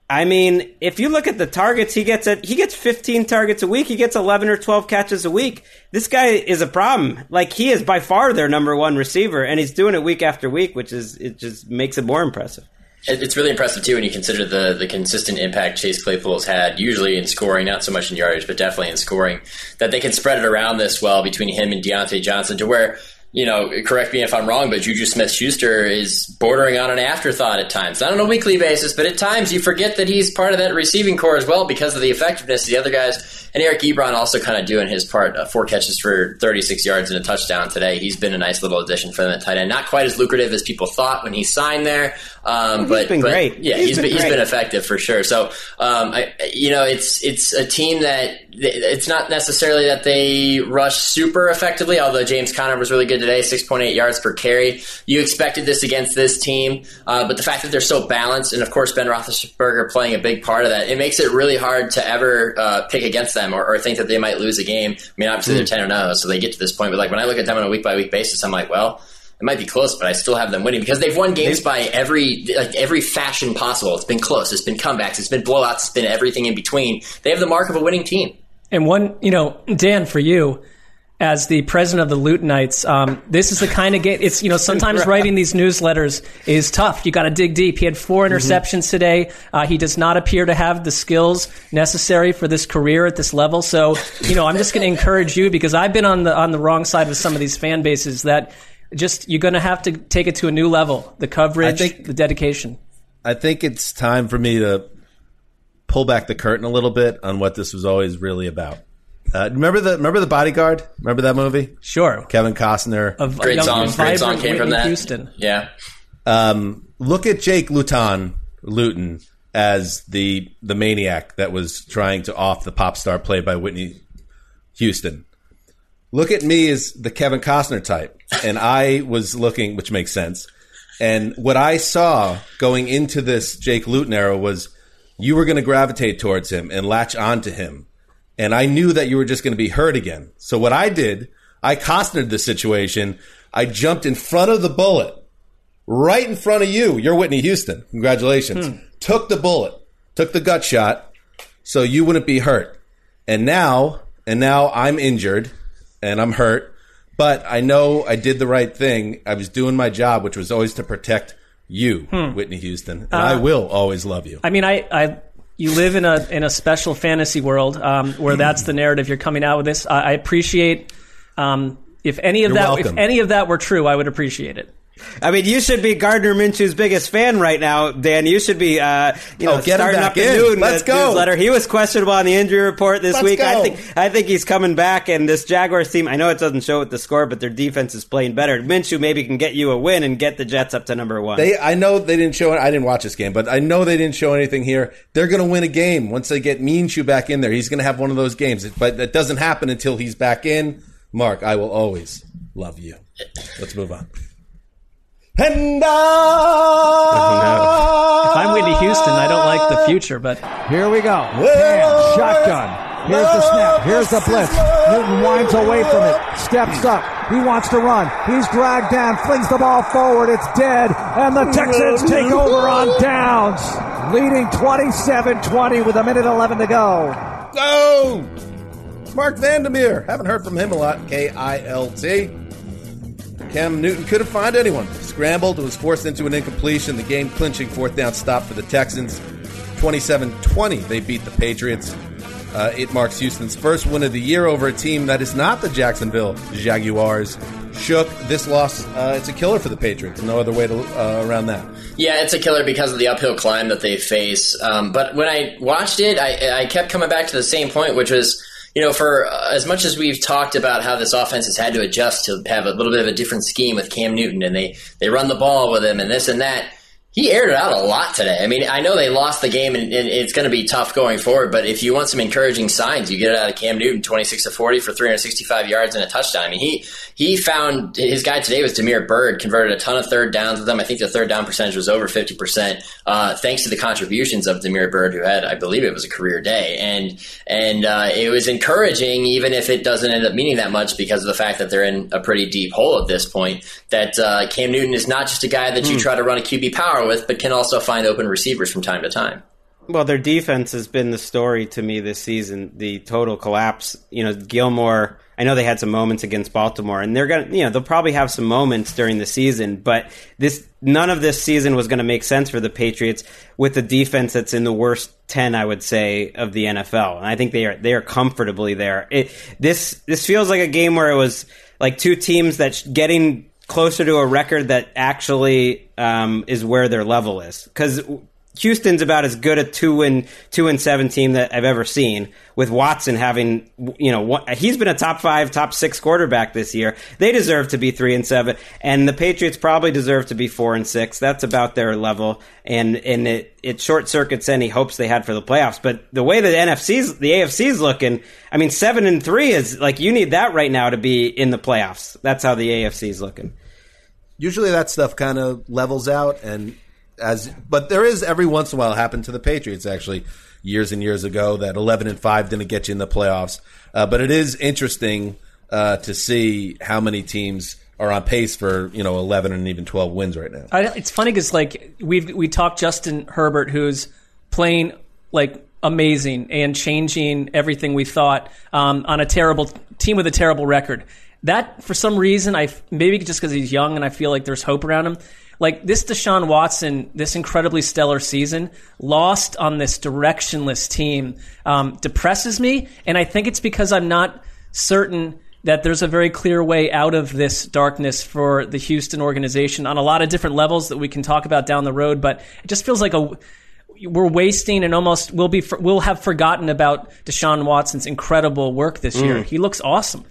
I mean, if you look at the targets he gets at, he gets 15 targets a week. He gets 11 or 12 catches a week. This guy is a problem. Like he is by far their number one receiver and he's doing it week after week, which is, it just makes it more impressive. It's really impressive too when you consider the the consistent impact Chase Claypool has had, usually in scoring, not so much in yardage, but definitely in scoring. That they can spread it around this well between him and Diontae Johnson to where. You know, correct me if I'm wrong, but Juju Smith Schuster is bordering on an afterthought at times. Not on a weekly basis, but at times you forget that he's part of that receiving corps as well because of the effectiveness of the other guys. And Eric Ebron also kind of doing his part. Uh, four catches for 36 yards and a touchdown today. He's been a nice little addition for them at tight end. Not quite as lucrative as people thought when he signed there, um, He's but been but great. Yeah, He's he's been been, he's been effective for sure. So, um, I, you know, it's it's a team that it's not necessarily that they rush super effectively. Although James Conner was really good today, six point eight yards per carry. You expected this against this team, uh, but the fact that they're so balanced, and of course Ben Roethlisberger playing a big part of that, it makes it really hard to ever uh, pick against them or, or think that they might lose a game. I mean, obviously they're Mm. ten and zero, so they get to this point. But like when I look at them on a week by week basis, I'm like, well. It might be close, but I still have them winning because they've won games by every like every fashion possible. It's been close. It's been comebacks. It's been blowouts. It's been everything in between. They have the mark of a winning team. And one, you know, Dan, for you, as the president of the Lutonites, um, this is the kind of game. It's you know sometimes *laughs* writing these newsletters is tough. You got to dig deep. He had four interceptions today. Uh, he does not appear to have the skills necessary for this career at this level. So you know, I'm just going to encourage you because I've been on the on the wrong side of some of these fan bases that just you're going to have to take it to a new level. The coverage, think, the dedication. I think it's time for me to pull back the curtain a little bit on what this was always really about. Uh, remember the remember the Bodyguard? Remember that movie? Sure. Kevin Costner. Great song. Great song came from that. Houston. Yeah. Um, look at Jake Luton, Luton as the the maniac that was trying to off the pop star played by Whitney Houston. Look at me as the Kevin Costner type, and I was looking, which makes sense. And what I saw going into this Jake Luton era was you were going to gravitate towards him and latch onto him. And I knew that you were just going to be hurt again. So what I did, I Costnered the situation. I jumped in front of the bullet, right in front of you. You're Whitney Houston. Congratulations. Hmm. Took the bullet, took the gut shot, so you wouldn't be hurt. And now, and now I'm injured and I'm hurt, but I know I did the right thing. I was doing my job, which was always to protect you, Hmm. Whitney Houston. And Uh, I will always love you. I mean, I, I, you live in a in a special fantasy world um, where that's the narrative you're coming out with. This, I, I appreciate. Um, if any of You're that, welcome. if any of that were true, I would appreciate it. I mean, you should be Gardner Minshew's biggest fan right now, Dan. You should be, uh, you know, Oh, get him starting up the in. Newton Let's go. newsletter. He was questionable on the injury report this Let's week. I think, I think he's coming back. And this Jaguars team, I know it doesn't show with the score, but their defense is playing better. Minshew maybe can get you a win and get the Jets up to number one. They, I know they didn't show. I didn't watch this game, but I know they didn't show anything here. They're going to win a game once they get Minshew back in there. He's going to have one of those games, but that doesn't happen until he's back in. Marc, I will always love you. Let's move on. And If I'm Whitney Houston, I don't like the future, but Here we go. Hands, shotgun. Here's the snap. Here's the blitz. Newton winds away from it. Steps up. He wants to run. He's dragged down. Flings the ball forward. It's dead. And the Texans take over on downs. Leading 27-20 with a minute 11 to go. Go! Marc Vandermeer. Haven't heard from him a lot. K I L T. Cam Newton couldn't find anyone. Scrambled, was forced into an incompletion. The game clinching fourth down stop for the Texans. 27 20, they beat the Patriots. Uh, it marks Houston's first win of the year over a team that is not the Jacksonville Jaguars. Shook, this loss, uh, it's a killer for the Patriots. No other way to uh, around that. Yeah, it's a killer because of the uphill climb that they face. Um, but when I watched it, I, I kept coming back to the same point, which was, you know, for uh, as much as we've talked about how this offense has had to adjust to have a little bit of a different scheme with Cam Newton, and they they run the ball with him and this and that. He aired it out a lot today. I mean, I know they lost the game and, and it's going to be tough going forward, but if you want some encouraging signs, you get it out of Cam Newton, 26 to 40 for 365 yards and a touchdown. I mean, he, he found his guy today was Damiere Byrd, converted a ton of third downs with them. I think the third down percentage was over 50%, uh, thanks to the contributions of Damiere Byrd, who had, I believe it was a career day. And, and, uh, it was encouraging, even if it doesn't end up meaning that much because of the fact that they're in a pretty deep hole at this point, that, uh, Cam Newton is not just a guy that you Hmm. try to run a QB power with, but can also find open receivers from time to time. Well, their defense has been the story to me this season. The total collapse. You know, Gilmore. I know they had some moments against Baltimore, and they're gonna. You know, they'll probably have some moments during the season, but this none of this season was going to make sense for the Patriots with the defense that's in the worst ten, I would say, of the NFL. And I think they are they are comfortably there. It this this feels like a game where it was like two teams that getting closer to a record that actually um, is where their level is because. Houston's about as good a two and two and seven team that I've ever seen. With Watson having, you know, he's been a top five, top six quarterback this year. They deserve to be three and seven, and the Patriots probably deserve to be four and six. That's about their level, and and it it short circuits any hopes they had for the playoffs. But the way that NFC's the AFC's looking, I mean, seven and three is like you need that right now to be in the playoffs. That's how the AFC's looking. Usually that stuff kind of levels out and as but there is every once in a while happened to the Patriots actually years and years ago that 11 and 5 didn't get you in the playoffs uh, but it is interesting uh, to see how many teams are on pace for you know 11 and even 12 wins right now I, it's funny because like we've we talked Justin Herbert, who's playing like amazing and changing everything we thought um, on a terrible team with a terrible record. That for some reason, I maybe just because he's young and I feel like there's hope around him. Like this Deshaun Watson, this incredibly stellar season, lost on this directionless team, um, depresses me, and I think it's because I'm not certain that there's a very clear way out of this darkness for the Houston organization on a lot of different levels that we can talk about down the road. But it just feels like a we're wasting and almost we'll be we'll have forgotten about Deshaun Watson's incredible work this year. Mm. He looks awesome.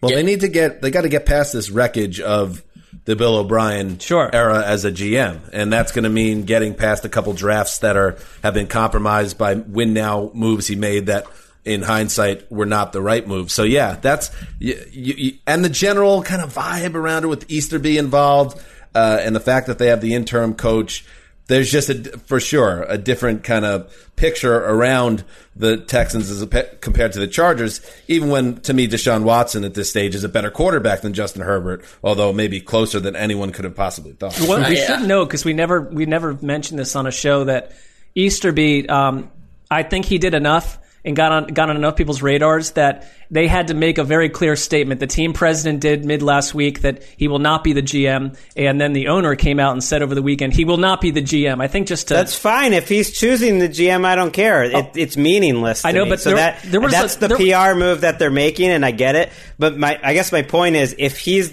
Well they need to get they got to get past this wreckage of the Bill O'Brien era as a GM, and that's going to mean getting past a couple drafts that are have been compromised by win now moves he made that in hindsight were not the right move. So yeah, that's you, you, and the general kind of vibe around it with Easterby involved, uh, and the fact that they have the interim coach. There's just a, for sure a different kind of picture around the Texans as a, pe- compared to the Chargers. Even when, to me, Deshaun Watson at this stage is a better quarterback than Justin Herbert, although maybe closer than anyone could have possibly thought. Well, we should know because we never we never mentioned this on a show that Easterby. Um, I think he did enough and got on got on enough people's radars that they had to make a very clear statement. The team president did mid last week that he will not be the GM, and then the owner came out and said over the weekend he will not be the GM. I think just to That's fine. If he's choosing the GM, I don't care. It, oh. it's meaningless. I know, me. but so there- that there was that's a- the there- PR move that they're making, and I get it. But my, I guess my point is, if he's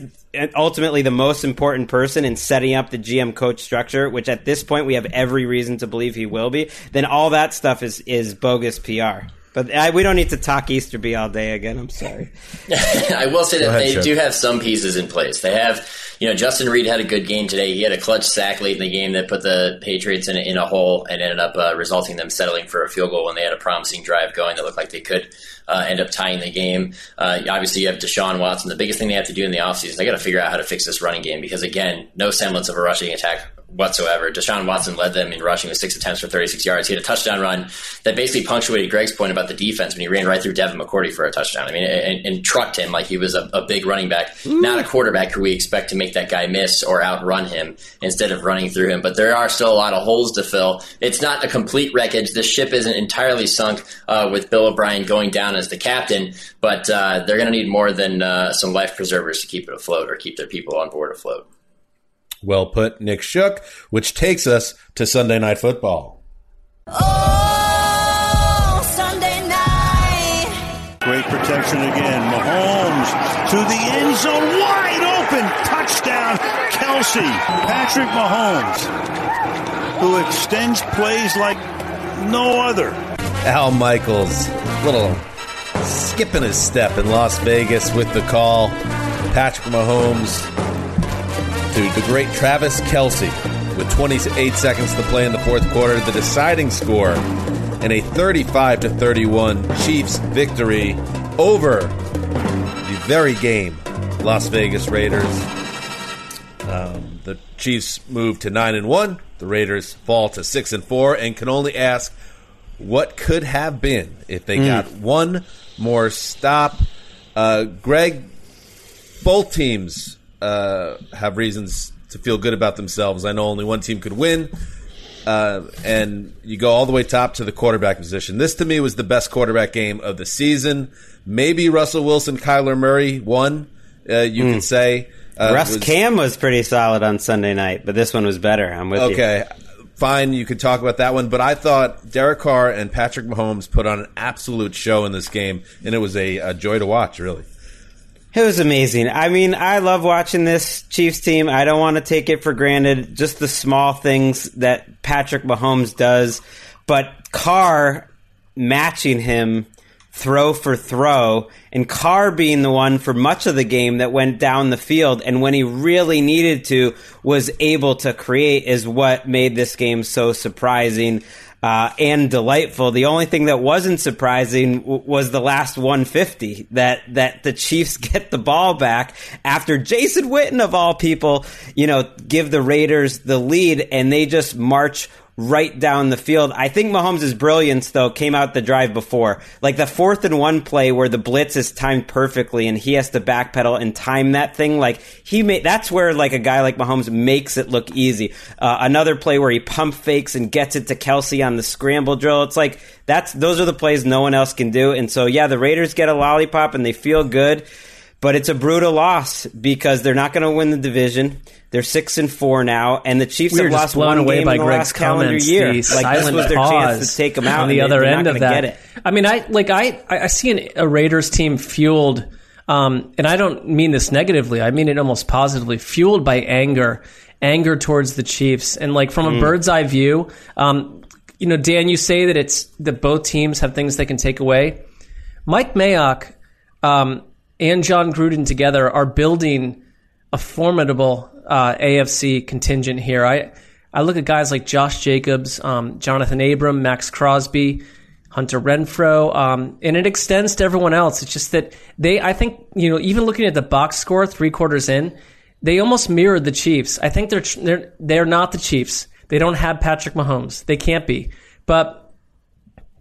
ultimately the most important person in setting up the GM coach structure, which at this point we have every reason to believe he will be, then all that stuff is is bogus PR. But I, we don't need to talk Easterby all day again. I'm sorry. *laughs* I will say that ahead, they Chip. do have some pieces in place. They have, you know, Justin Reid had a good game today. He had a clutch sack late in the game that put the Patriots in, in a hole and ended up uh, resulting them settling for a field goal when they had a promising drive going that looked like they could uh, end up tying the game. Uh, obviously, you have Deshaun Watson. The biggest thing they have to do in the offseason, they got to figure out how to fix this running game because, again, no semblance of a rushing attack whatsoever. Deshaun Watson led them in rushing with six attempts for 36 yards. He had a touchdown run that basically punctuated Greg's point about the defense when he ran right through Devin McCourty for a touchdown. I mean, and, and trucked him like he was a, a big running back, not a quarterback who we expect to make that guy miss or outrun him instead of running through him. But there are still a lot of holes to fill. It's not a complete wreckage. This ship isn't entirely sunk uh, with Bill O'Brien going down as the captain, but uh, they're going to need more than uh, some life preservers to keep it afloat or keep their people on board afloat. Well put, Nick Shook, which takes us to Sunday Night Football. Oh, Sunday night. Great protection again. Mahomes to the end zone, wide open. Touchdown, Kelce. Patrick Mahomes, who extends plays like no other. Al Michaels, little skipping his step in Las Vegas with the call. Patrick Mahomes to the great Travis Kelce with 28 seconds to play in the fourth quarter. The deciding score in a 35 to 31 Chiefs victory over the very game Las Vegas Raiders. Um, the Chiefs move to nine and one. The Raiders fall to six and four, and can only ask what could have been if they Mm. got one more stop. Uh, Greg, both teams uh, have reasons to feel good about themselves. I know only one team could win. Uh, and you go all the way top to the quarterback position. This to me was the best quarterback game of the season. Maybe Russell Wilson, Kyler Murray won. Uh, you could say. Uh, Russ was- Cam was pretty solid on Sunday night, but this one was better. I'm with you. Okay, fine. You could talk about that one, but I thought Derek Carr and Patrick Mahomes put on an absolute show in this game, and it was a, a joy to watch. Really, It was amazing. I mean, I love watching this Chiefs team. I don't want to take it for granted, just the small things that Patrick Mahomes does. But Carr matching him throw for throw, and Carr being the one for much of the game that went down the field, and when he really needed to, was able to create, is what made this game so surprising uh, and delightful. The only thing that wasn't surprising w- was the last 150 that that the Chiefs *laughs* get the ball back after Jason Witten of all people, you know, give the Raiders the lead and they just march right down the field. I think Mahomes' brilliance though came out the drive before. Like the fourth and one play where the blitz is timed perfectly and he has to backpedal and time that thing. Like he made, that's where like a guy like Mahomes makes it look easy. Uh, another play where he pump fakes and gets it to Kelce on the scramble drill. It's like that's, those are the plays no one else can do. And so yeah, the Raiders get a lollipop and they feel good. But it's a brutal loss because they're not going to win the division. They're six and four now, and the Chiefs We have lost blown one away game by in the Greg's last calendar year. The Like this was their chance to take them out on the other end of that. Get it. I mean, I like I I I see an, a Raiders team fueled, um, and I don't mean this negatively. I mean it almost positively, fueled by anger, anger towards the Chiefs, and like from a Mm. bird's eye view. Um, you know, Dan, you say that it's that both teams have things they can take away. Mike Mayock um, and Jon Gruden together are building a formidable uh, AFC contingent here. I I look at guys like Josh Jacobs, um, Johnathan Abram, Maxx Crosby, Hunter Renfrow, um, and it extends to everyone else. It's just that they, I think, you know, even looking at the box score three quarters in, they almost mirrored the Chiefs. I think they're they're they're not the Chiefs. They don't have Patrick Mahomes. They can't be, but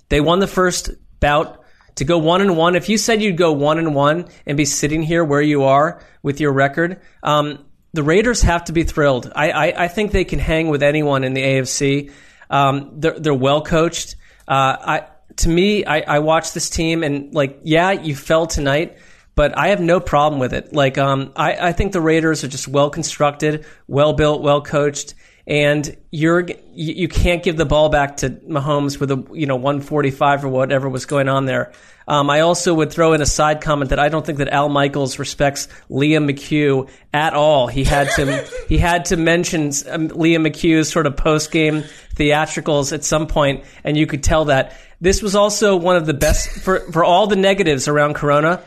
they won the first bout to go one and one. If you said you'd go one and one and be sitting here where you are with your record, um, the Raiders have to be thrilled. I, I, I think they can hang with anyone in the AFC. Um, they're, they're well coached. Uh, I, to me, I, I watch this team and like, yeah, you fell tonight, but I have no problem with it. Like, um, I, I think the Raiders are just well constructed, well built, well coached. And you're you, can't give the ball back to Mahomes with a you know 145 or whatever was going on there. Um, I also would throw in a side comment that I don't think that Al Michaels respects Liam McHugh at all. He had to *laughs* he had to mention um, Liam McHugh's sort of post game theatricals at some point, and you could tell that this was also one of the best for for all the negatives around Corona.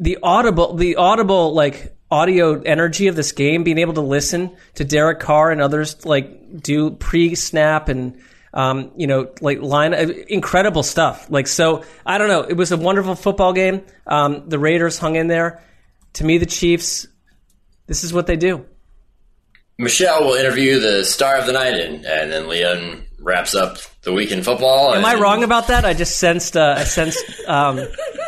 The audible the audible like audio energy of this game, being able to listen to Derek Carr and others like do pre snap and um, you know, like line, uh, incredible stuff. Like, so I don't know. It was a wonderful football game. Um, the Raiders hung in there. To me, the Chiefs, this is what they do. Michelle will interview the star of the night, and, and then Leon wraps up the week in football. Am I wrong about that? I just sensed, uh, I sensed um,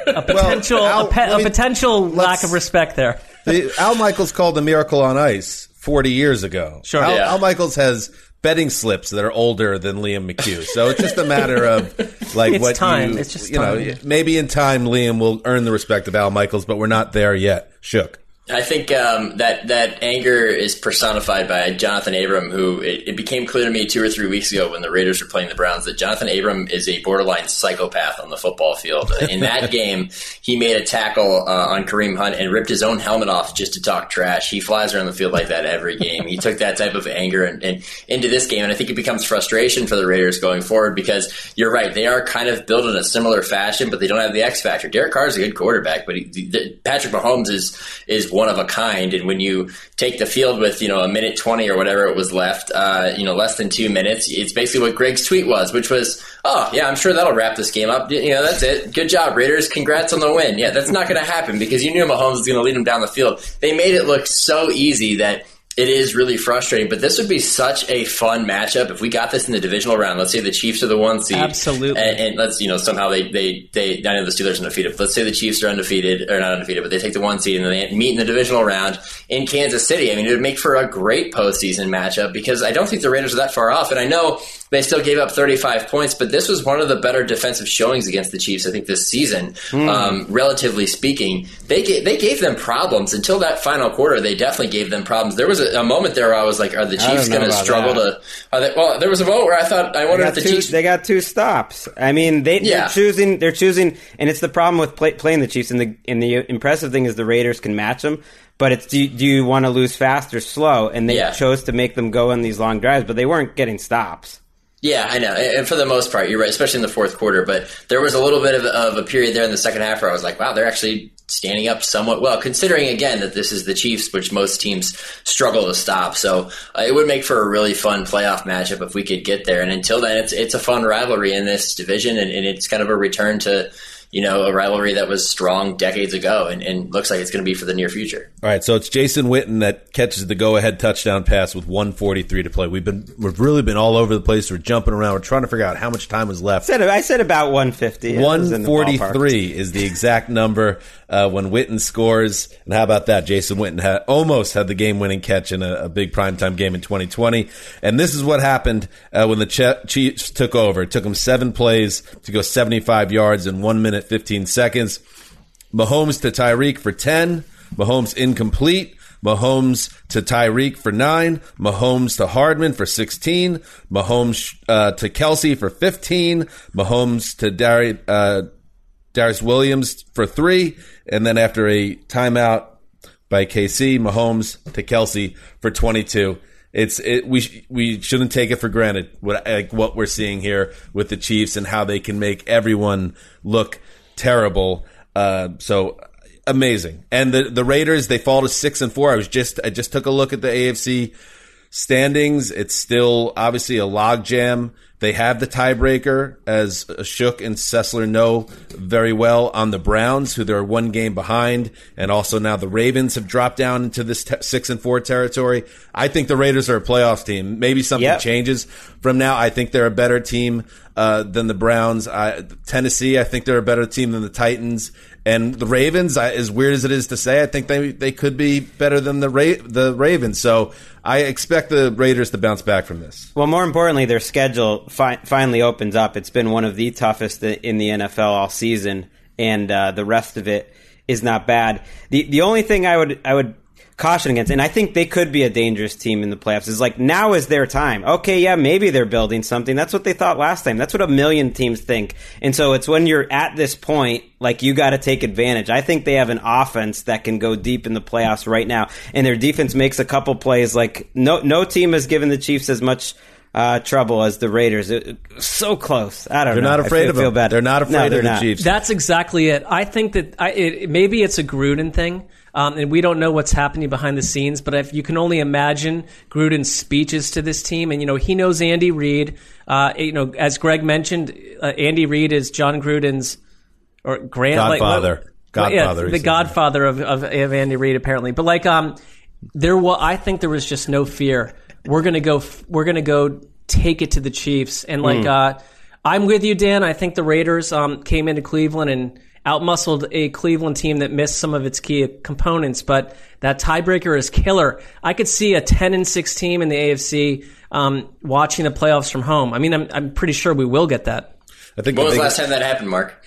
a potential, Al, a, pe- a potential lack of respect there. The, Al Michaels called the Miracle on Ice 40 years ago. Sure. Al, Yeah. Al Michaels has betting slips that are older than Liam McHugh. So it's just a matter of *laughs* like It's what time. you, It's just you know, maybe in time Liam will earn the respect of Al Michaels, but we're not there yet. Shook. I think um, that that anger is personified by Johnathan Abram, who it, it became clear to me two or three weeks ago when the Raiders were playing the Browns that Johnathan Abram is a borderline psychopath on the football field. *laughs* In that game, he made a tackle uh, on Kareem Hunt and ripped his own helmet off just to talk trash. He flies around the field like that every game. He took that type of anger and, and into this game, and I think it becomes frustration for the Raiders going forward because you're right, they are kind of built in a similar fashion, but they don't have the X factor. Derek Carr is a good quarterback, but he, the, Patrick Mahomes is is one of a kind. And when you take the field with you know a minute twenty or whatever it was left, uh, you know less than two minutes, it's basically what Greg's tweet was, which was, "Oh yeah, I'm sure that'll wrap this game up. You know that's it. Good job, Raiders. Congrats on the win." Yeah, that's not going to happen because you knew Mahomes was going to lead them down the field. They made it look so easy that it is really frustrating, but this would be such a fun matchup if we got this in the divisional round. Let's say the Chiefs are the one seed, Absolutely. and, and let's you know somehow they they they. I know the Steelers are undefeated. Let's say the Chiefs are undefeated or not undefeated, but they take the one seed and they meet in the divisional round in Kansas City. I mean, it would make for a great postseason matchup because I don't think the Raiders are that far off, and I know they still gave up 35 points, but this was one of the better defensive showings against the Chiefs. I think this season, Hmm. um, relatively speaking, they gave, they gave them problems until that final quarter. They definitely gave them problems. There was a, a moment there where I was like, "Are the Chiefs going to struggle that. to?" Are they, well, there was a moment where I thought, "I wonder if the two, Chiefs." they got two stops. I mean, they, Yeah. they're choosing. They're choosing, and it's the problem with play, playing the Chiefs. And the and the impressive thing is the Raiders can match them. But it's do, you- do you want to lose fast or slow? And they Yeah. chose to make them go on these long drives, but they weren't getting stops. Yeah, I know. And for the most part, you're right, especially in the fourth quarter. But there was a little bit of, of a period there in the second half where I was like, wow, they're actually standing up somewhat well, considering again that this is the Chiefs, which most teams struggle to stop. So uh, it would make for a really fun playoff matchup if we could get there. And until then, it's it's a fun rivalry in this division, and, and it's kind of a return to you know a rivalry that was strong decades ago, and, and looks like it's going to be for the near future. All right, so it's Jason Witten that catches the go-ahead touchdown pass with 143 to play. We've been we've really been all over the place. We're jumping around. We're trying to figure out how much time was left. Said I said about 150. It was in the ballpark. 143 is the exact number uh, when Witten scores. And how about that? Jason Witten had, almost had the game-winning catch in a, a big primetime game in 2020. And this is what happened uh, when the Ch- Chiefs took over. It took them seven plays to go 75 yards in one minute 15 seconds. Mahomes to Tyreek for 10. Mahomes incomplete. Mahomes to Tyreek for 9. Mahomes to Hardman for 16. Mahomes uh, to Kelce for 15. Mahomes to Dari, uh, Darius Williams for 3. And then after a timeout by KC, Mahomes to Kelce for 22. It's it, we we shouldn't take it for granted what like what we're seeing here with the Chiefs and how they can make everyone look terrible. Uh, so amazing. And the the Raiders they fall to six and four. I was just I just took a look at the AFC standings. It's still obviously a logjam. They have the tiebreaker, as Shook and Sessler know very well, on the Browns, who they're one game behind, and also now the Ravens have dropped down into this te- six and four territory. I think the Raiders are a playoffs team. Maybe something Yep. changes from now. I think they're a better team uh, than the Browns. I, Tennessee, I think they're a better team than the Titans. And the Ravens, I, as weird as it is to say, I think they they could be better than the Ra- the Ravens. So I expect the Raiders to bounce back from this. Well, more importantly, their schedule fi- finally opens up. It's been one of the toughest in the NFL all season, and uh, the rest of it is not bad. the The only thing I would I would caution against. And I think they could be a dangerous team in the playoffs. It's like now is their time. Okay, yeah, maybe they're building something. That's what they thought last time. That's what a million teams think. And so it's when you're at this point, like you got to take advantage. I think they have an offense that can go deep in the playoffs right now, and their defense makes a couple plays. Like no no team has given the Chiefs as much. Uh, trouble as the Raiders, It- so close. I don't know. They're know. not I afraid feel, of them. feel bad. They're not afraid No, of they're the not. Chiefs. That's exactly it. I think that I, it, maybe it's a Gruden thing, um, and we don't know what's happening behind the scenes. But if you can only imagine Gruden's speeches to this team, and you know he knows Andy Reid. Uh, you know, as Greg mentioned, uh, Andy Reid is Jon Gruden's or Grant like, Godfather. what- Godfather, yeah, the. Godfather of, of of Andy Reid apparently. But like, um, there was I think there was just no fear. We're gonna go. We're gonna go take it to the Chiefs, and like, Hmm. uh, I'm with you, Dan. I think the Raiders um, came into Cleveland and outmuscled a Cleveland team that missed some of its key components, but that tiebreaker is killer. I could see a 10 and 6 team in the AFC um, watching the playoffs from home. I mean, I'm, I'm pretty sure we will get that. I think When was the last time that happened, Marc?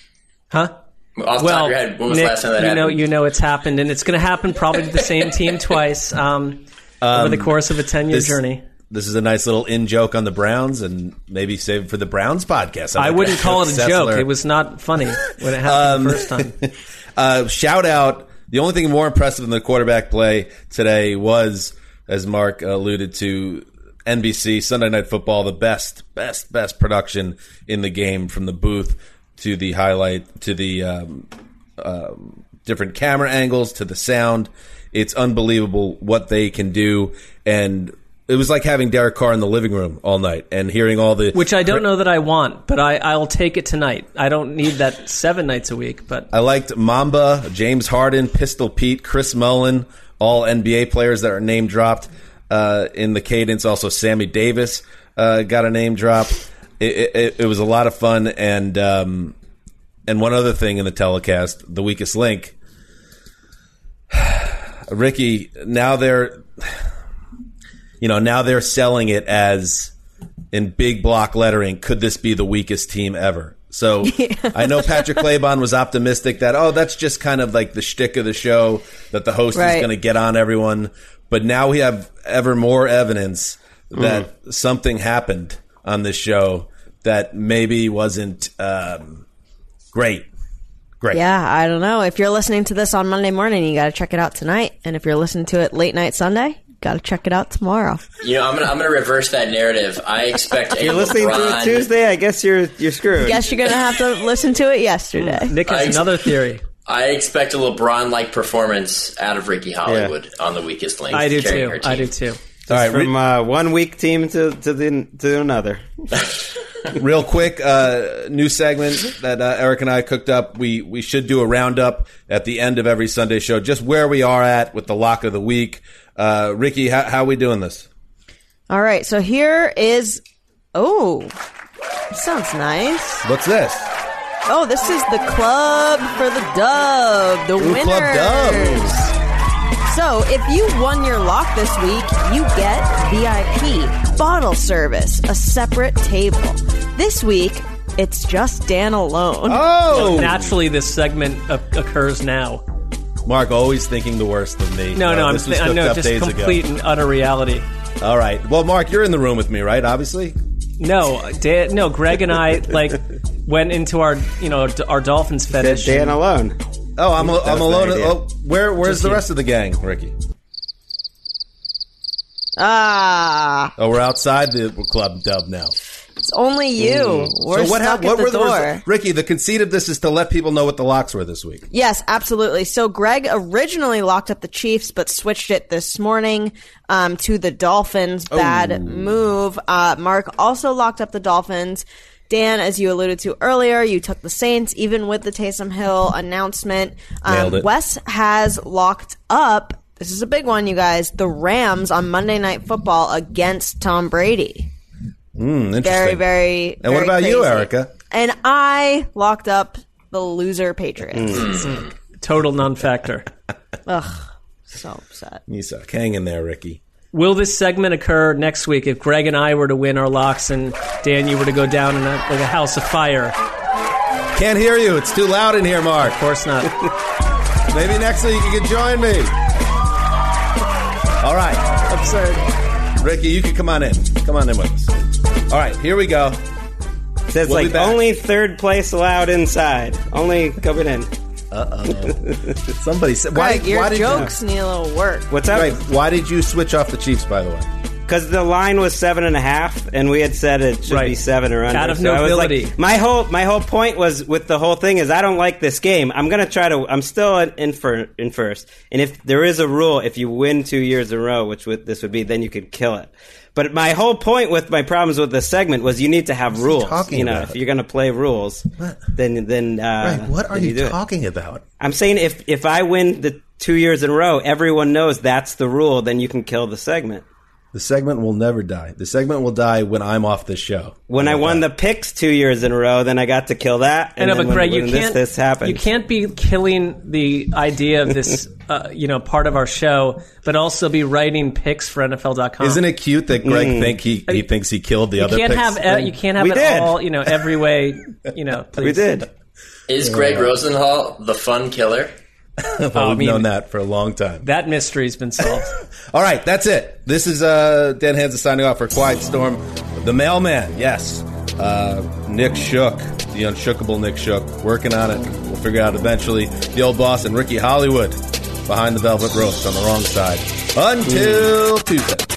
Huh? Off the top of your head, when was Nick, the last time that you know, you know it's happened, and it's going to happen probably to the same team twice um, *laughs* over the Um, course of a 10 year journey. This is a nice little in joke on the Browns, and maybe save it for the Browns podcast. I like wouldn't call it a Sessler. joke. It was not funny when it happened the first time. *laughs* uh, shout out. The only thing more impressive than the quarterback play today was, as Marc alluded to, NBC Sunday Night Football, the best, best, best production in the game from the booth to the highlight to the um, um, different camera angles to the sound. It's unbelievable what they can do, and it was like having Derek Carr in the living room all night and hearing all the Which I don't know that I want, but I, I'll take it tonight. I don't need that seven nights a week, but I liked Mamba, James Harden, Pistol Pete, Chris Mullin, all NBA players that are name dropped uh, in the cadence. Also, Sammy Davis uh, got a name drop. It, it, it was a lot of fun, and um, and one other thing in the telecast, the weakest link. *sighs* Ricky, now they're, you know, now they're selling it as in big block lettering. Could this be the weakest team ever? So *laughs* I know Patrick Claybon was optimistic that oh, that's just kind of like the shtick of the show that the host is going to get on everyone. But now we have ever more evidence that something happened on this show that maybe wasn't um, great. Great. Yeah, I don't know. If you're listening to this on Monday morning, you got to check it out tonight. And if you're listening to it late night Sunday, got to check it out tomorrow. You know, I'm gonna I'm gonna reverse that narrative. I expect If a you're listening to it Tuesday, I guess you're you're screwed. Guess you're going to have to listen to it yesterday. Nick has ex- another theory. I expect a LeBron-like performance out of Ricky Hollywood on the weakest link. I do too. I do too. All right, from uh, one weak team to to the to another. *laughs* Real quick, uh, new segment that uh, Eric and I cooked up. We we should do a roundup at the end of every Sunday show, just where we are at with the lock of the week. Uh, Ricky, how, how we doing this? All right, so here is. Oh, sounds nice. What's this? Oh, this is the club for the dub. The Ooh, winners. Club Dub. So, if you won your lock this week, you get VIP, bottle service, a separate table. This week, it's just Dan alone. Oh, Naturally, this segment o- occurs now. Marc always thinking the worst of me. No, Uh, no, I'm, this was I cooked up just days complete ago. and utter reality. All right. Well, Marc, you're in the room with me, right? Obviously. No, Dan, no. Greg and I like *laughs* went into our, you know, our Dolphins fetish. Dan and- alone. Oh, I'm That I'm alone. Oh, where where's Just the you. rest of the gang, Ricky? Ah, Oh, we're outside the club dub now. It's only you. We're so what, stuck what at the were the door. res- Ricky? The conceit of this is to let people know what the locks were this week. Yes, absolutely. So Greg originally locked up the Chiefs, but switched it this morning um, to the Dolphins. Bad Oh. move. Uh, Marc also locked up the Dolphins. Dan, as you alluded to earlier, you took the Saints, even with the Taysom Hill announcement. Um. Wes has locked up. This is a big one, you guys. The Rams on Monday Night Football against Tom Brady. Mm, interesting. Very, very. And what very about you. Erica? And I locked up the loser Patriots. Mm. Total non-factor. *laughs* Ugh, so upset. You suck. Hang in there, Ricky. Will this segment occur next week if Greg and I were to win our locks and Dan, you were to go down in a, like a house of fire? Can't hear you. It's too loud in here, Marc. Of course not. *laughs* Maybe next week you can join me. All right. Absurd. Ricky, you can come on in. Come on in with us. All right, here we go. Says We'll like only third place allowed inside. Only coming in. Uh oh. *laughs* Somebody said, why, Greg, your why did jokes need a little work. What's up? Greg, why did you switch off the Chiefs, by the way? Because the line was seven and a half, and we had said it should be Right. seven or under. Out of so I was nobility. like, my whole my whole point was with the whole thing is I don't like this game. I'm gonna try to. I'm still in, in, for, in first, and if there is a rule, if you win two years in a row, which would, this would be, then you could kill it. But my whole point with my problems with this segment was you need to have rules. talking You know, about? if you're gonna play rules, then then uh, Greg, what are then you, do it. talking about? I'm saying if if I win the two years in a row, everyone knows that's the rule. Then you can kill the segment. The segment will never die. The segment will die when I'm off the show. When I won the picks two years in a row, then I got to kill that. I know, then but when- Greg, when you this, can't. this happened. You can't be killing the idea of this, *laughs* uh, you know, part of our show, but also be writing picks for NFL.com. Isn't it cute that Greg Mm. think he, he thinks he killed the You other can't picks have uh, you can't have We it did. all, you know, every way. You know, *laughs* please. we did. Is Gregg Rosenthal the fun killer? *laughs* well, I we've mean- known that for a long time. That mystery's been solved. *laughs* All right, that's it. This is uh, Dan Hanzus signing off for Quiet Storm. The mailman, yes. Uh, Nick Shook, the unshookable Nick Shook, working on it. We'll figure it out eventually. The old boss and Ricky Hollywood behind the velvet ropes on the wrong side. Until Tuesday.